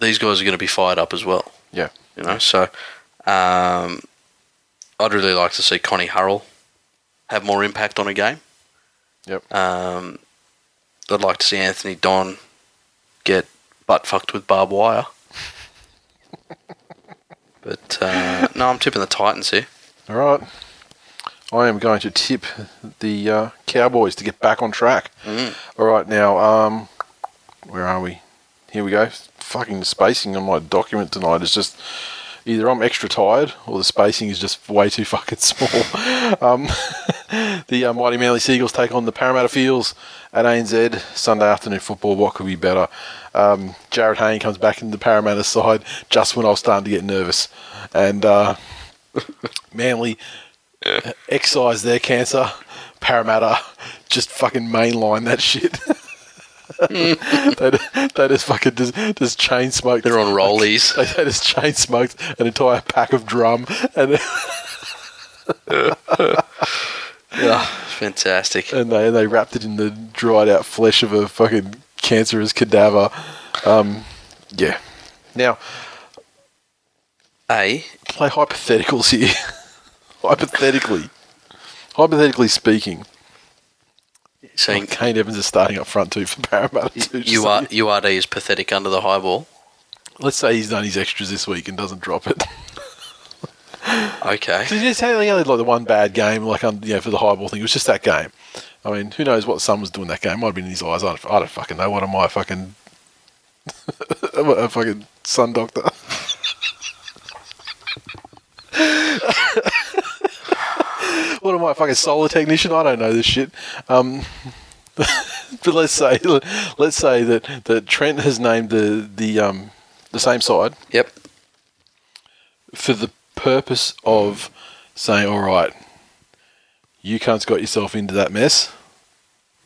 These guys are going to be fired up as well. Yeah. You know, so um, I'd really like to see Connie Hurrell have more impact on a game. Yep. Um, I'd like to see Anthony Don get butt fucked with barbed wire. but uh, no, I'm tipping the Titans here. All right. I am going to tip the uh, Cowboys to get back on track. Mm. All right, now, um, where are we? Here we go. Fucking spacing on my document tonight is just either I'm extra tired or the spacing is just way too fucking small. um, the uh, Mighty Manly Seagulls take on the Parramatta Eels at ANZ Sunday afternoon football. What could be better? Um, Jarryd Hayne comes back in the Parramatta side just when I was starting to get nervous, and uh, Manly uh, excise their cancer. Parramatta just fucking mainline that shit. They, they just fucking just, just chain smoked. They're on rollies. They, they just chain smoked an entire pack of drum, and yeah, fantastic. and they they wrapped it in the dried out flesh of a fucking cancerous cadaver. Um, yeah. Now A, play hypotheticals here. Hypothetically, hypothetically speaking, saying Kane Evans is starting up front too for Parramatta. Too, just you are URD is pathetic under the high ball. Let's say he's done his extras this week and doesn't drop it. Okay. Did you only had like the one bad game, like um, you know, for the high ball thing? It was just that game. I mean, who knows what Sun was doing that game? Might have been in his eyes. I don't, I don't fucking know. What am I fucking a fucking sun doctor? what am I, a fucking solar technician? I don't know this shit. Um, but let's say let's say that, that Trent has named the the um the same side Yep. for the purpose of saying, all right, you cunts got yourself into that mess.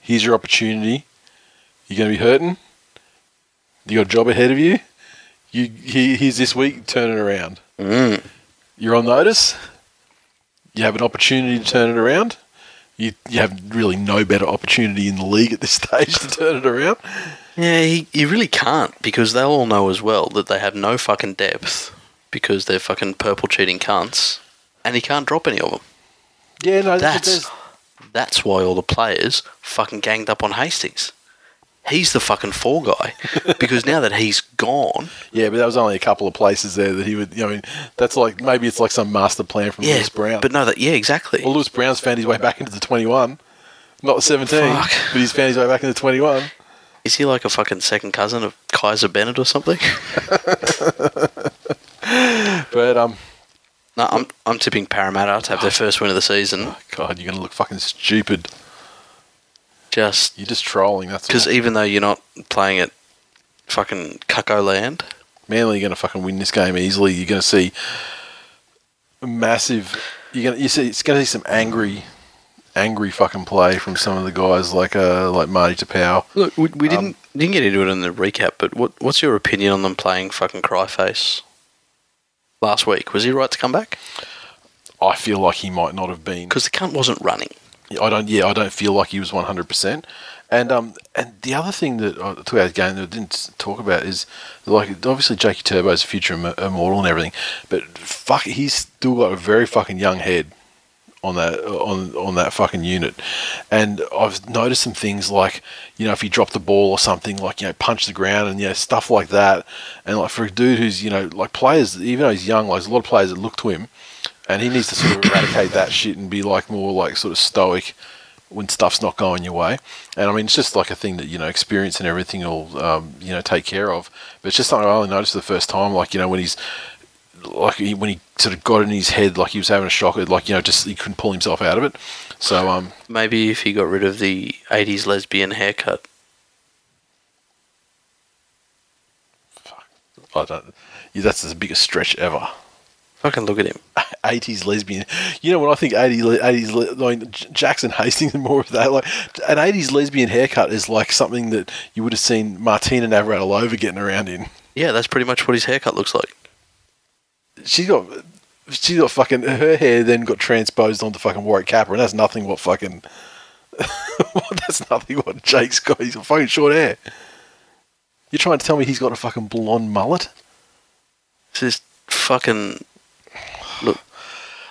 Here's your opportunity. You're going to be hurting. You got a job ahead of you. You he, here's this week. Turn it around. Mm. You're on notice. You have an opportunity to turn it around. You you have really no better opportunity in the league at this stage to turn it around. Yeah, he, you really can't because they'll all know as well that they have no fucking depth because they're fucking purple cheating cunts, and he can't drop any of them. Yeah, no, That's that's why all the players fucking ganged up on Hastings. He's the fucking fall guy because now that he's gone, yeah, but that was only a couple of places there that he would. You know, I mean, that's like maybe it's like some master plan from yeah, Lewis Brown. but no, that yeah, exactly. Well, Lewis Brown's found his way back into the 21. Not the 17, Fuck. but he's found his way back into 21. Is he like a fucking second cousin of Kaiser Bennett or something? But, um, no, I'm I'm tipping Parramatta to have their first win of the season. God, you're going to look fucking stupid. Just You're just trolling, that's because even though you're not playing at fucking Cucko Land, Manly are going to fucking win this game easily. You're going to see massive. You're going to you see it's going to see some angry, angry fucking play from some of the guys like uh like Marty Taupau. Look, we, we Um, didn't didn't get into it in the recap, but what what's your opinion on them playing fucking Cryface last week? Was he right to come back? I feel like he might not have been Because the cunt wasn't running. I don't. Yeah, I don't feel like he was one hundred percent. And um, and the other thing that I took out of the game that I didn't talk about is like obviously Jakey Turbo's a future im- immortal and everything, but fuck, he's still got a very fucking young head on that on on that fucking unit. And I've noticed some things like you know if he dropped the ball or something like you know punch the ground and you know stuff like that. And like for a dude who's you know like players, even though he's young, like there's a lot of players that look to him and he needs to sort of eradicate that shit and be like more like sort of stoic when stuff's not going your way. And I mean, it's just like a thing that you know, experience and everything will um, you know take care of. But it's just something I only noticed for the first time, like you know when he's like he, when he sort of got in his head, like he was having a shock, like you know, just he couldn't pull himself out of it. So um, Maybe if he got rid of the 80s lesbian haircut. Fuck, I don't. Yeah, that's the biggest stretch ever. Fucking look at him. 80s lesbian. You know, when I think 80s, le- 80s le- I Jackson Hastings and more of that, like an 80s lesbian haircut is like something that you would have seen Martina Navratilova getting around in. Yeah, that's pretty much what his haircut looks like. She's got, she's got fucking, her hair then got transposed onto fucking Warwick Capper, and that's nothing what fucking, that's nothing what Jake's got. He's got fucking short hair. You're trying to tell me he's got a fucking blonde mullet? This just fucking. Look,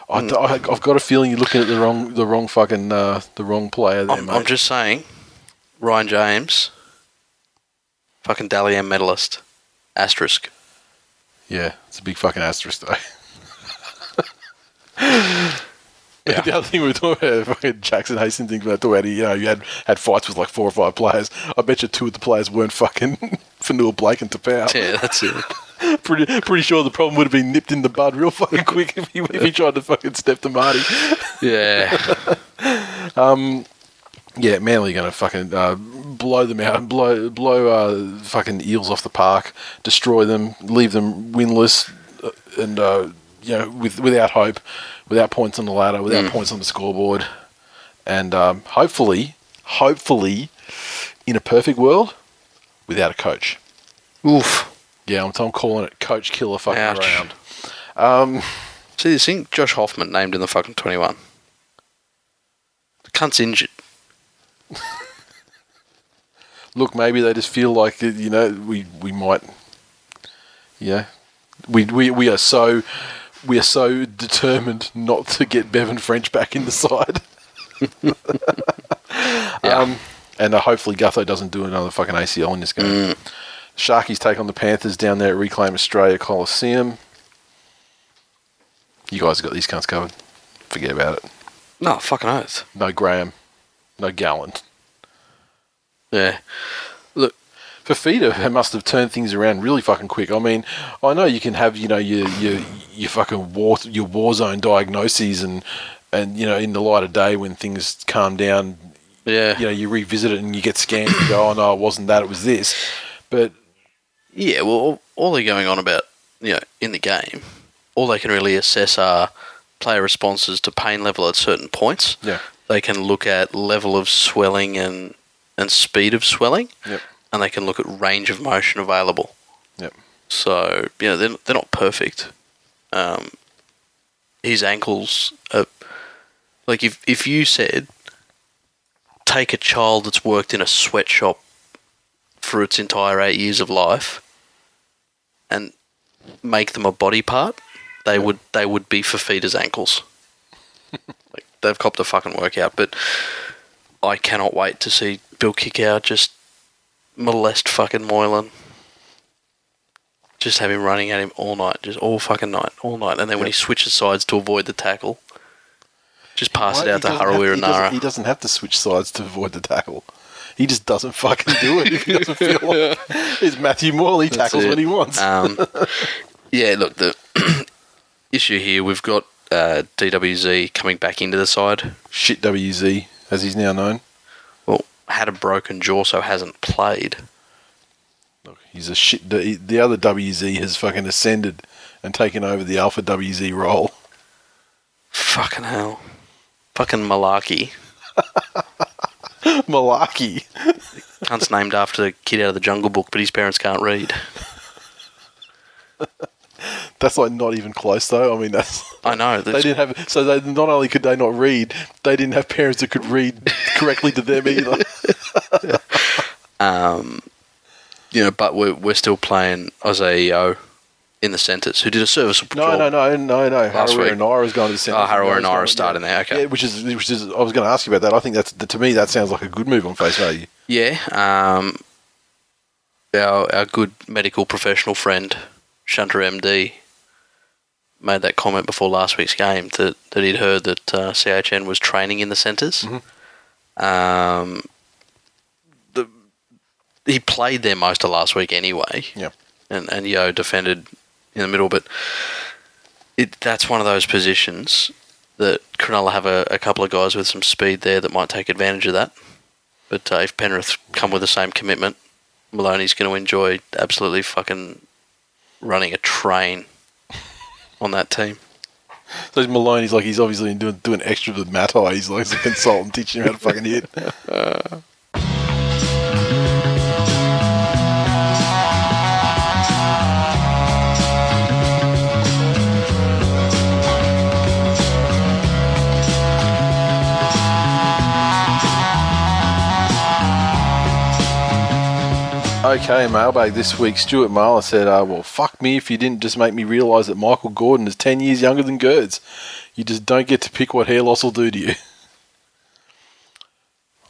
I, I, have got a feeling you're looking at the wrong, the wrong fucking, uh, the wrong player there, I'm, mate. I'm just saying, Ryan James, fucking Dally M medalist, asterisk. Yeah, it's a big fucking asterisk though. Yeah. The other thing we were talking about, fucking Jackson Hastings thing about about, you know, you had had fights with like four or five players. I bet you two of the players weren't fucking Fonua Blake and Taupau. Yeah, that's it. Pretty pretty sure the problem would have been nipped in the bud real fucking quick if he if he tried to fucking step to Marty. Yeah. um, Yeah, Manly going to fucking uh, blow them out, and blow blow uh, fucking eels off the park, destroy them, leave them winless, uh, and uh, you know with without hope, without points on the ladder, without points on the scoreboard, and um, hopefully, hopefully, in a perfect world, without a coach. Oof. Yeah, I'm, I'm calling it coach killer fucking Ouch. round. See this thing? Josh Hoffman named in the fucking 21. The cunt's injured. Look, maybe they just feel like you know we we might, yeah, we we we are so we are so determined not to get Bevan French back in the side. Yeah. Um, and uh, hopefully Gutho doesn't do another fucking ACL in this game. Sharkies take on the Panthers down there at Reclaim Australia Coliseum. You guys have got these cunts covered. Forget about it. No, fucking oath. No Graham. No Gallen. Yeah. Look, For Fifita must have turned things around really fucking quick. I mean, I know you can have you know your your your fucking war your war zone diagnoses and and you know in the light of day when things calm down, yeah. you know you revisit it and you get scanned and go, oh no, it wasn't that, it was this. But Yeah, well, all, all they're going on about, you know, in the game, all they can really assess are player responses to pain level at certain points. yeah, They can look at level of swelling and, and speed of swelling, yep, and they can look at range of motion available. yep, So, you know, they're, they're not perfect. Um, his ankles are. Like, if, if you said, take a child that's worked in a sweatshop for its entire eight years of life and make them a body part, they would they would be Fifita's ankles. like, they've copped a fucking workout, but I cannot wait to see Bill Kikau just molest fucking Moylan. Just have him running at him all night, just all fucking night, all night. And then when he switches sides to avoid the tackle, just pass it out to doesn't have- Harawira he doesn't- Naera. He doesn't have to switch sides to avoid the tackle. He just doesn't fucking do it if he doesn't feel like it's Matthew Morley That's tackles when he wants. Um, yeah, look, the issue here, we've got uh, DWZ coming back into the side. Shit WZ, as he's now known. Well, had a broken jaw, so hasn't played. Look, he's a shit. The the other WZ has fucking ascended and taken over the Alpha WZ role. Fucking hell. Fucking Malarkey. Malarkey. Cunt's named after the kid out of the Jungle Book, but his parents can't read. That's like not even close though. I mean, that's I know. they That's, didn't have. So they not only could they not read, they didn't have parents that could read correctly to them either. um, you know, but we're, we're still playing Yeo in the centres, who did a serviceable No, job. no, no, no, no. Harawira week. and Naera's going to the centre. Oh, Harawira and Naira starting there, okay. Yeah, which is which is. I was going to ask you about that. I think that's to me that sounds like a good move on face value. Yeah. Um, our our good medical professional friend Shunter MD made that comment before last week's game that, that he'd heard that uh, CHN was training in the centres. Um, the he played there most of last week anyway. Yep. And and Yeo defended in the middle, but it that's one of those positions that Cronulla have a, a couple of guys with some speed there that might take advantage of that. But uh, if Penrith come with the same commitment, Maloney's going to enjoy absolutely fucking running a train on that team. So Maloney's like he's obviously doing doing extra with Matai. He's like a consultant teaching him how to fucking hit. Okay, mailbag this week. Stuart Marler said, uh, "Well, fuck me if you didn't just make me realise that Michael Gordon is ten years younger than Gerds. You just don't get to pick what hair loss will do to you."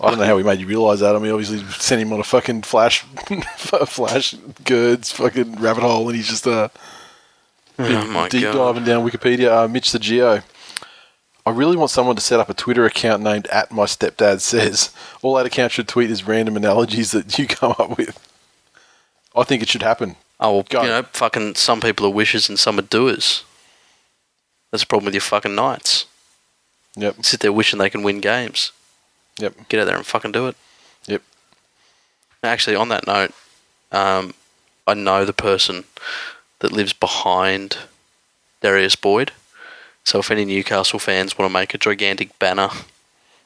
I don't know how he made you realise that. I mean, obviously sent him on a fucking flash, flash Gerds fucking rabbit hole, and he's just uh, Oh deep god! diving down Wikipedia. Uh, Mitch the Geo. I really want someone to set up a Twitter account named at my stepdad says. All that account should tweet is random analogies that you come up with. I think it should happen. Oh well, Go. you know, fucking some people are wishers and some are doers. That's the problem with your fucking Knights. Yep. Sit there wishing they can win games. Yep. Get out there and fucking do it. Yep. Actually, on that note, um, I know the person that lives behind Darius Boyd. So if any Newcastle fans want to make a gigantic banner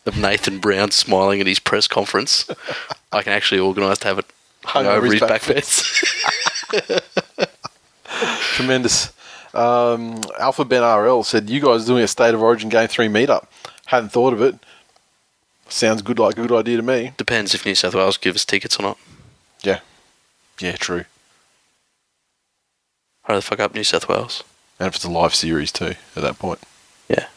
of Nathan Brown smiling at his press conference, I can actually organise to have it hung over his back fence. Tremendous. Um, Alpha Ben RL said, You guys are doing a State of Origin Game 3 meetup. Hadn't thought of it. Sounds good like a good idea to me. Depends if New South Wales give us tickets or not. Yeah. Yeah, true. Hurry the fuck up, New South Wales. And if it's a live series too, at that point. Yeah.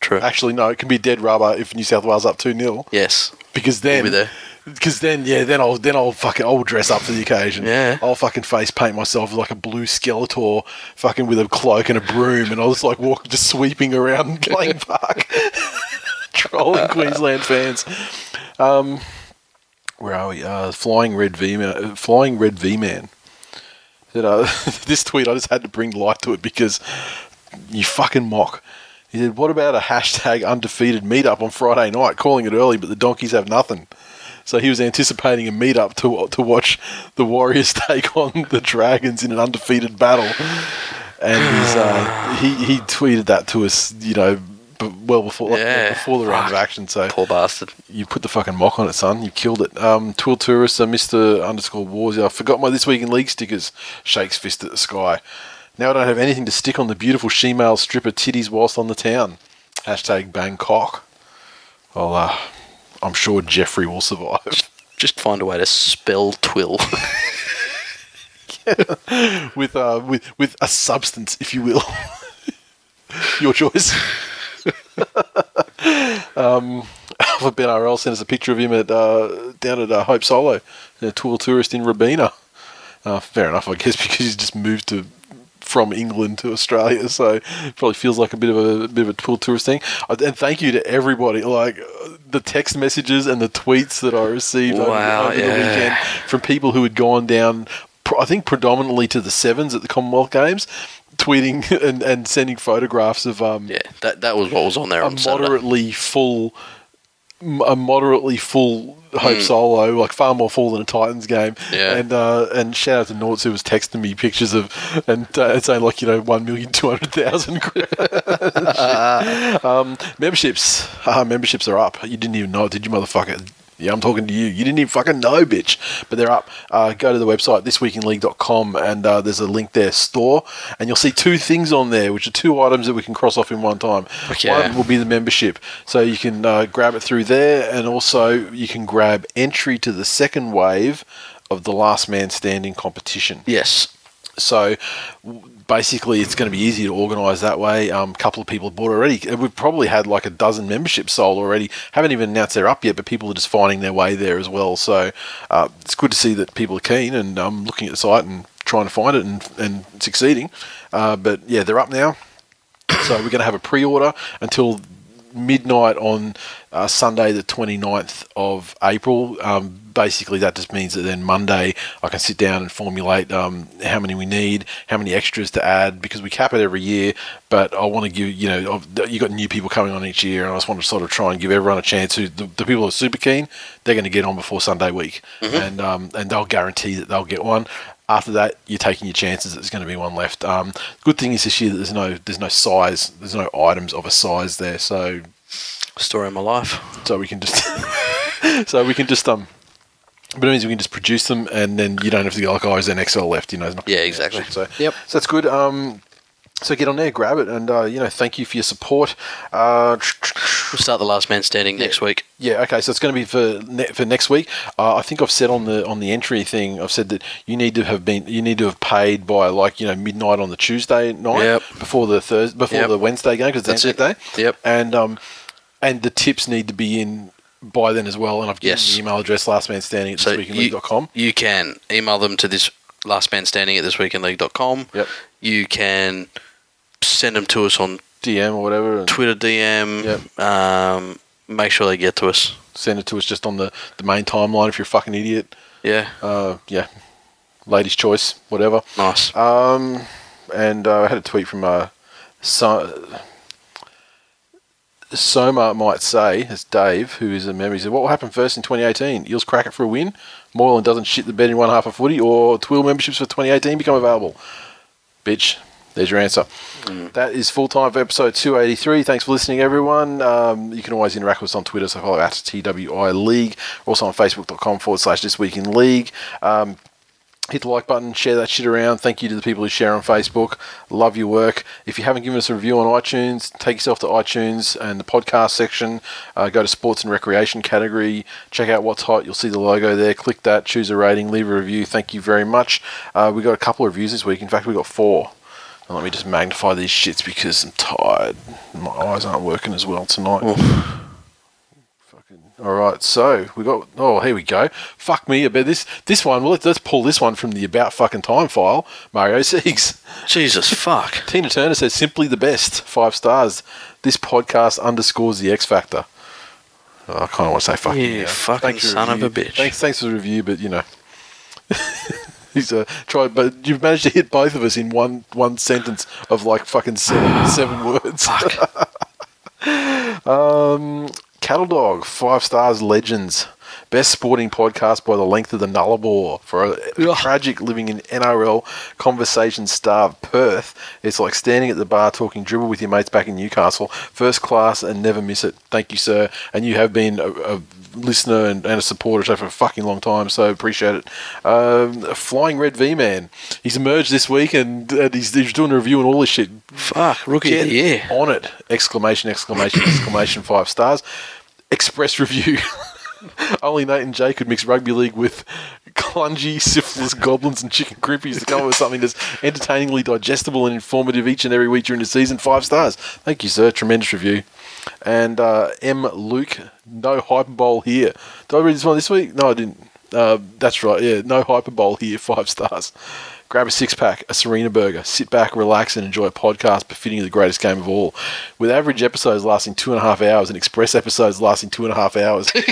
True. Actually, no, it can be dead rubber if New South Wales up 2 0. yes. Because We'll then be there. Because then, yeah, then I'll then I'll fucking I'll dress up for the occasion. Yeah. I'll fucking face paint myself like a blue Skeletor, fucking with a cloak and a broom, and I'll just like walk, just sweeping around Lang Park, trolling Queensland fans. Um, where are we? Uh, flying red V man, uh, flying red V man. Said, uh, this tweet I just had to bring light to it because you fucking mock. He said, "What about a hashtag undefeated meetup on Friday night? Calling it early, but the donkeys have nothing." So he was anticipating a meetup to to watch the Warriors take on the Dragons in an undefeated battle, and uh, he he tweeted that to us, you know, b- well before like, Yeah. before the round of action. So Poor bastard. you put the fucking mock on it, son. You killed it. Um, Twill Tourist, uh, Mr. Underscore Wars. I forgot my This Week in League stickers. Shakes fist at the sky. Now I don't have anything to stick on the beautiful she-male stripper titties whilst on the town. Hashtag Bangkok. Well, uh, I'm sure Jeffrey will survive. Just find a way to spell twill. with, uh, with, with a substance, if you will. Your choice. um, Alpha Ben RL sent us a picture of him at uh, down at uh, Hope Solo, a tour tourist in Robina. Uh, fair enough, I guess, because he's just moved to from England to Australia, so it probably feels like a bit of a, bit of a tour tourist thing. Uh, And thank you to everybody, like the text messages and the tweets that I received over- Wow, over, the yeah. weekend from people who had gone down, I think predominantly to the sevens at the Commonwealth Games, tweeting and, and sending photographs of um, yeah, that that was what was on there a on Saturday. moderately full, m- a moderately full Hope Mm. Solo, like far more full than a Titans game. Yeah. And uh, and shout out to Norts who was texting me pictures of and uh, saying like you know one million two hundred thousand. um, memberships, uh, memberships are up. You didn't even know it, did you, motherfucker? Yeah, I'm talking to you. You didn't even fucking know, bitch. But they're up. Uh, go to the website, thisweekinleague.com, and uh, there's a link there, store, and you'll see two things on there, which are two items that we can cross off in one time. Okay. One will be the membership. So you can uh, grab it through there, and also you can grab entry to the second wave of the Last Man Standing competition. Yes. So basically, it's going to be easy to organise that way. Um, a couple of people have bought already. We've probably had like a dozen memberships sold already. Haven't even announced they're up yet, but people are just finding their way there as well. So uh, it's good to see that people are keen and um, looking at the site and trying to find it and, and succeeding. Uh, but yeah, they're up now. So we're going to have a pre-order until midnight on uh, Sunday, the 29th of April. Um, basically, that just means that then Monday I can sit down and formulate um, how many we need, how many extras to add, because we cap it every year. But I want to give, you know, you got new people coming on each year, and I just want to sort of try and give everyone a chance who, the, the people who are super keen, they're going to get on before Sunday week. And, um, and they'll guarantee that they'll get one after that, you're taking your chances. There's going to be one left. Um, good thing is this year that there's no there's no size, there's no items of a size there, so Story of my life. so we can just so we can just um. But it means we can just produce them, and then you don't have to go like, oh, is there an XL left? You know. not- Yeah, exactly. So Yep. so that's good. Um, so get on there, grab it, and uh, you know, thank you for your support. Uh, We'll start the last man standing next week. Yeah, okay. So it's going to be for ne- for next week. Uh, I think I've said on the on the entry thing, I've said that you need to have been you need to have paid by like you know midnight on the Tuesday night Yep. before the Thursday before Yep. the Wednesday game because That's that's it. Day. Yep. And um, and the tips need to be in by then as well. And I've given Yes. the email address lastmanstanding at So thisweekinleague.com. you, you can email them to this last man standing at thisweekinleague.com. Yep. You can send them to us on DM or whatever. Twitter DM. Yep. Um, make sure they get to us. send it to us just on the, the main timeline if you're a fucking idiot. Yeah. Uh, yeah. Ladies' choice, whatever. Nice. Um, and uh, I had a tweet from uh, so- Soma might say, it's Dave, who is a member, he said, What will happen first in 2018? Eels crack it for a win? Moylan doesn't shit the bed in one half of footy? Or Twill memberships for 2018 become available? Bitch, there's your answer. That is full time for episode 283. Thanks for listening, everyone. Um, you can always interact with us on Twitter, so follow at TWI League. Also on Facebook.com forward slash This Week in League. Um, hit the like button, share that shit around. Thank you to the people who share on Facebook. Love your work. If you haven't given us a review on iTunes, take yourself to iTunes and the podcast section. Uh, go to sports and recreation category. Check out what's hot. You'll see the logo there. Click that, choose a rating, leave a review. Thank you very much. Uh, we got a couple of reviews this week. In fact, we got four. And let me just magnify these shits because I'm tired. My eyes aren't working as well tonight. Fucking. All right, so we got. Oh, here we go. Fuck me about this. This one. Well, let's, let's pull this one from the about fucking time file. Mario Siegs. Jesus fuck. Tina Turner says simply the best. Five stars. This podcast underscores the X Factor. Oh, I kind of want to say fucking You fucking Thanks son of a bitch. Thanks, thanks for the review, but you know. He's a tried, but you've managed to hit both of us in one one sentence of like fucking seven seven words. um, Cattle Dog, five stars, legends. Best sporting podcast by the length of the Nullarbor for a, Ugh. tragic living in NRL conversation starved Perth. It's like standing at the bar talking dribble with your mates back in Newcastle. First class and never miss it. Thank you, sir. And you have been a, a listener and, and a supporter so for a fucking long time, so appreciate it. Um, Flying Red V Man. He's emerged this week and, and he's, he's doing a review and all this shit. Fuck. Rookie Get year. on it! Exclamation! Exclamation! exclamation! Five stars. Express review. Only Nate and Jay could mix rugby league with clungy, syphilis, goblins, and chicken crimpies to come up with something that's entertainingly digestible and informative each and every week during the season. Five stars. Thank you, sir. Tremendous review. And uh, M. Luke, no hyperbole here. Did I read this one this week? No, I didn't. Uh, that's right. Yeah, no hyperbole here. Five stars. Grab a six pack, a Serena burger, sit back, relax, and enjoy a podcast befitting the greatest game of all. With average episodes lasting two and a half hours and express episodes lasting two and a half hours, they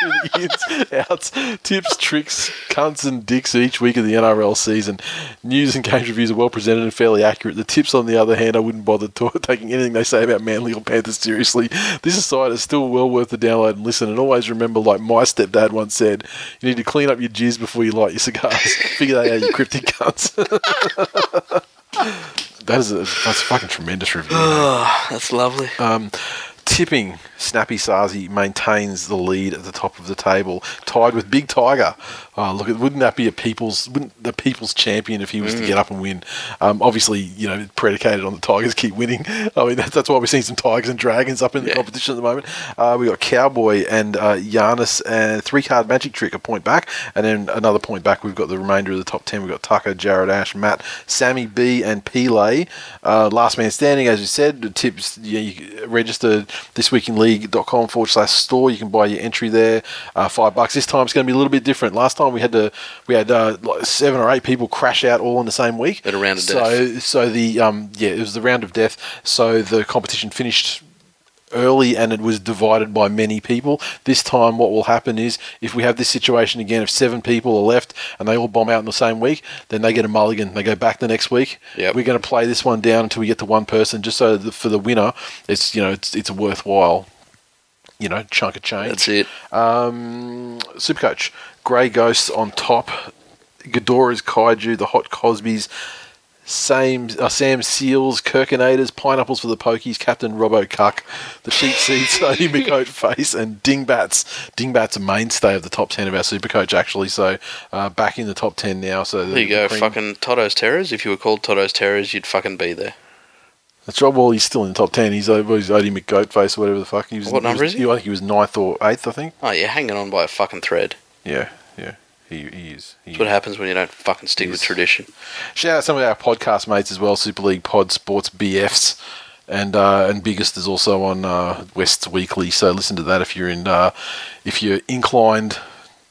through the ins, outs, tips, tricks, cunts, and dicks each week of the NRL season. News and games reviews are well presented and fairly accurate. The tips, on the other hand, I wouldn't bother to- taking anything they say about Manly or Panthers seriously. This site is still well worth the download and listen. And always remember, like my stepdad once said, you need to clean up your jizz before you light your cigars. Figure that out, you cryptic cunts. that is a, that's a fucking tremendous review. Oh, that's lovely. Um, tipping, Snappy Sazi maintains the lead at the top of the table, tied with Big Tiger. Oh, look, wouldn't that be a people's, wouldn't the people's champion if he was to get up and win? Um, obviously, you know, predicated on the Tigers keep winning. I mean, that's, that's why we're seeing some Tigers and Dragons up in the Yeah. competition at the moment. Uh, we got Cowboy and uh, Giannis and three card magic trick, a point back, and then another point back. We've got the remainder of the top ten. We've got Tucker, Jared Ash, Matt, Sammy B, and Pele. Uh, last man standing, as you said. The tips you, you register thisweekinleague.com forward slash store. You can buy your entry there. Uh, five bucks. This time it's going to be a little bit different. Last time we had to we had uh, like seven or eight people crash out all in the same week. At a round of so, So the um yeah it was the round of death. So the competition finished early and it was divided by many people. This time, what will happen is if we have this situation again, if seven people are left and they all bomb out in the same week, then they get a mulligan. They go back the next week. Yep. We're going to play this one down until we get to one person, just so that for the winner, it's you know it's it's worthwhile. You know, chunk of change. That's it. Um, Supercoach, Grey Ghosts on top, Ghidorah's Kaiju, the Hot Cosbys, same uh, Sam Seals, Kirkinators, Pineapples for the Pokies, Captain Robbo Cuck, the Sheep Seeds, McCoat Face, and Dingbats. Dingbats a mainstay of the top 10 of our Supercoach, actually, so uh, back in the top 10 now. So the, There you go. the cream- Fucking Toto's Terrors. If you were called Toto's Terrors, you'd fucking be there. That's right. Well, he's still in the top 10. He's, uh, he's Odie McGoatface or whatever the fuck. He was, What number was, is he? I think he was ninth or eighth, I think. Oh, you're hanging on by a fucking thread. Yeah, yeah. He, he is. He That's what is. happens when you don't fucking stick with tradition. Shout out some of our podcast mates as well, Super League Pod Sports BFs. And uh, and biggest is also on uh, West Weekly, so listen to that if you're in uh, if you're inclined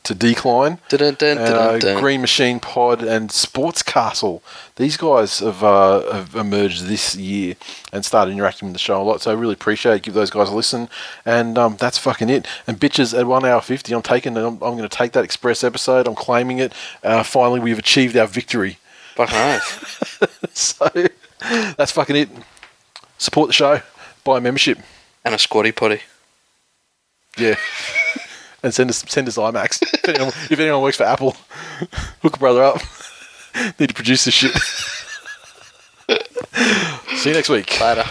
to decline. Dun, dun, dun, Uh. Green Machine Pod and Sports Castle. These guys have, uh, have emerged this year and started interacting with the show a lot. So I really appreciate it. Give those guys a listen. And um, that's fucking it. And bitches at one hour fifty, I'm taking. I'm, I'm going to take that express episode. I'm claiming it. Uh, finally, we've achieved our victory. Fucking. So that's fucking it. Support the show. Buy a membership. and a squatty potty. Yeah. and send us send us iMacs. if, anyone, if anyone works for Apple, hook a brother up. Need to produce this shit. See you next week. Later.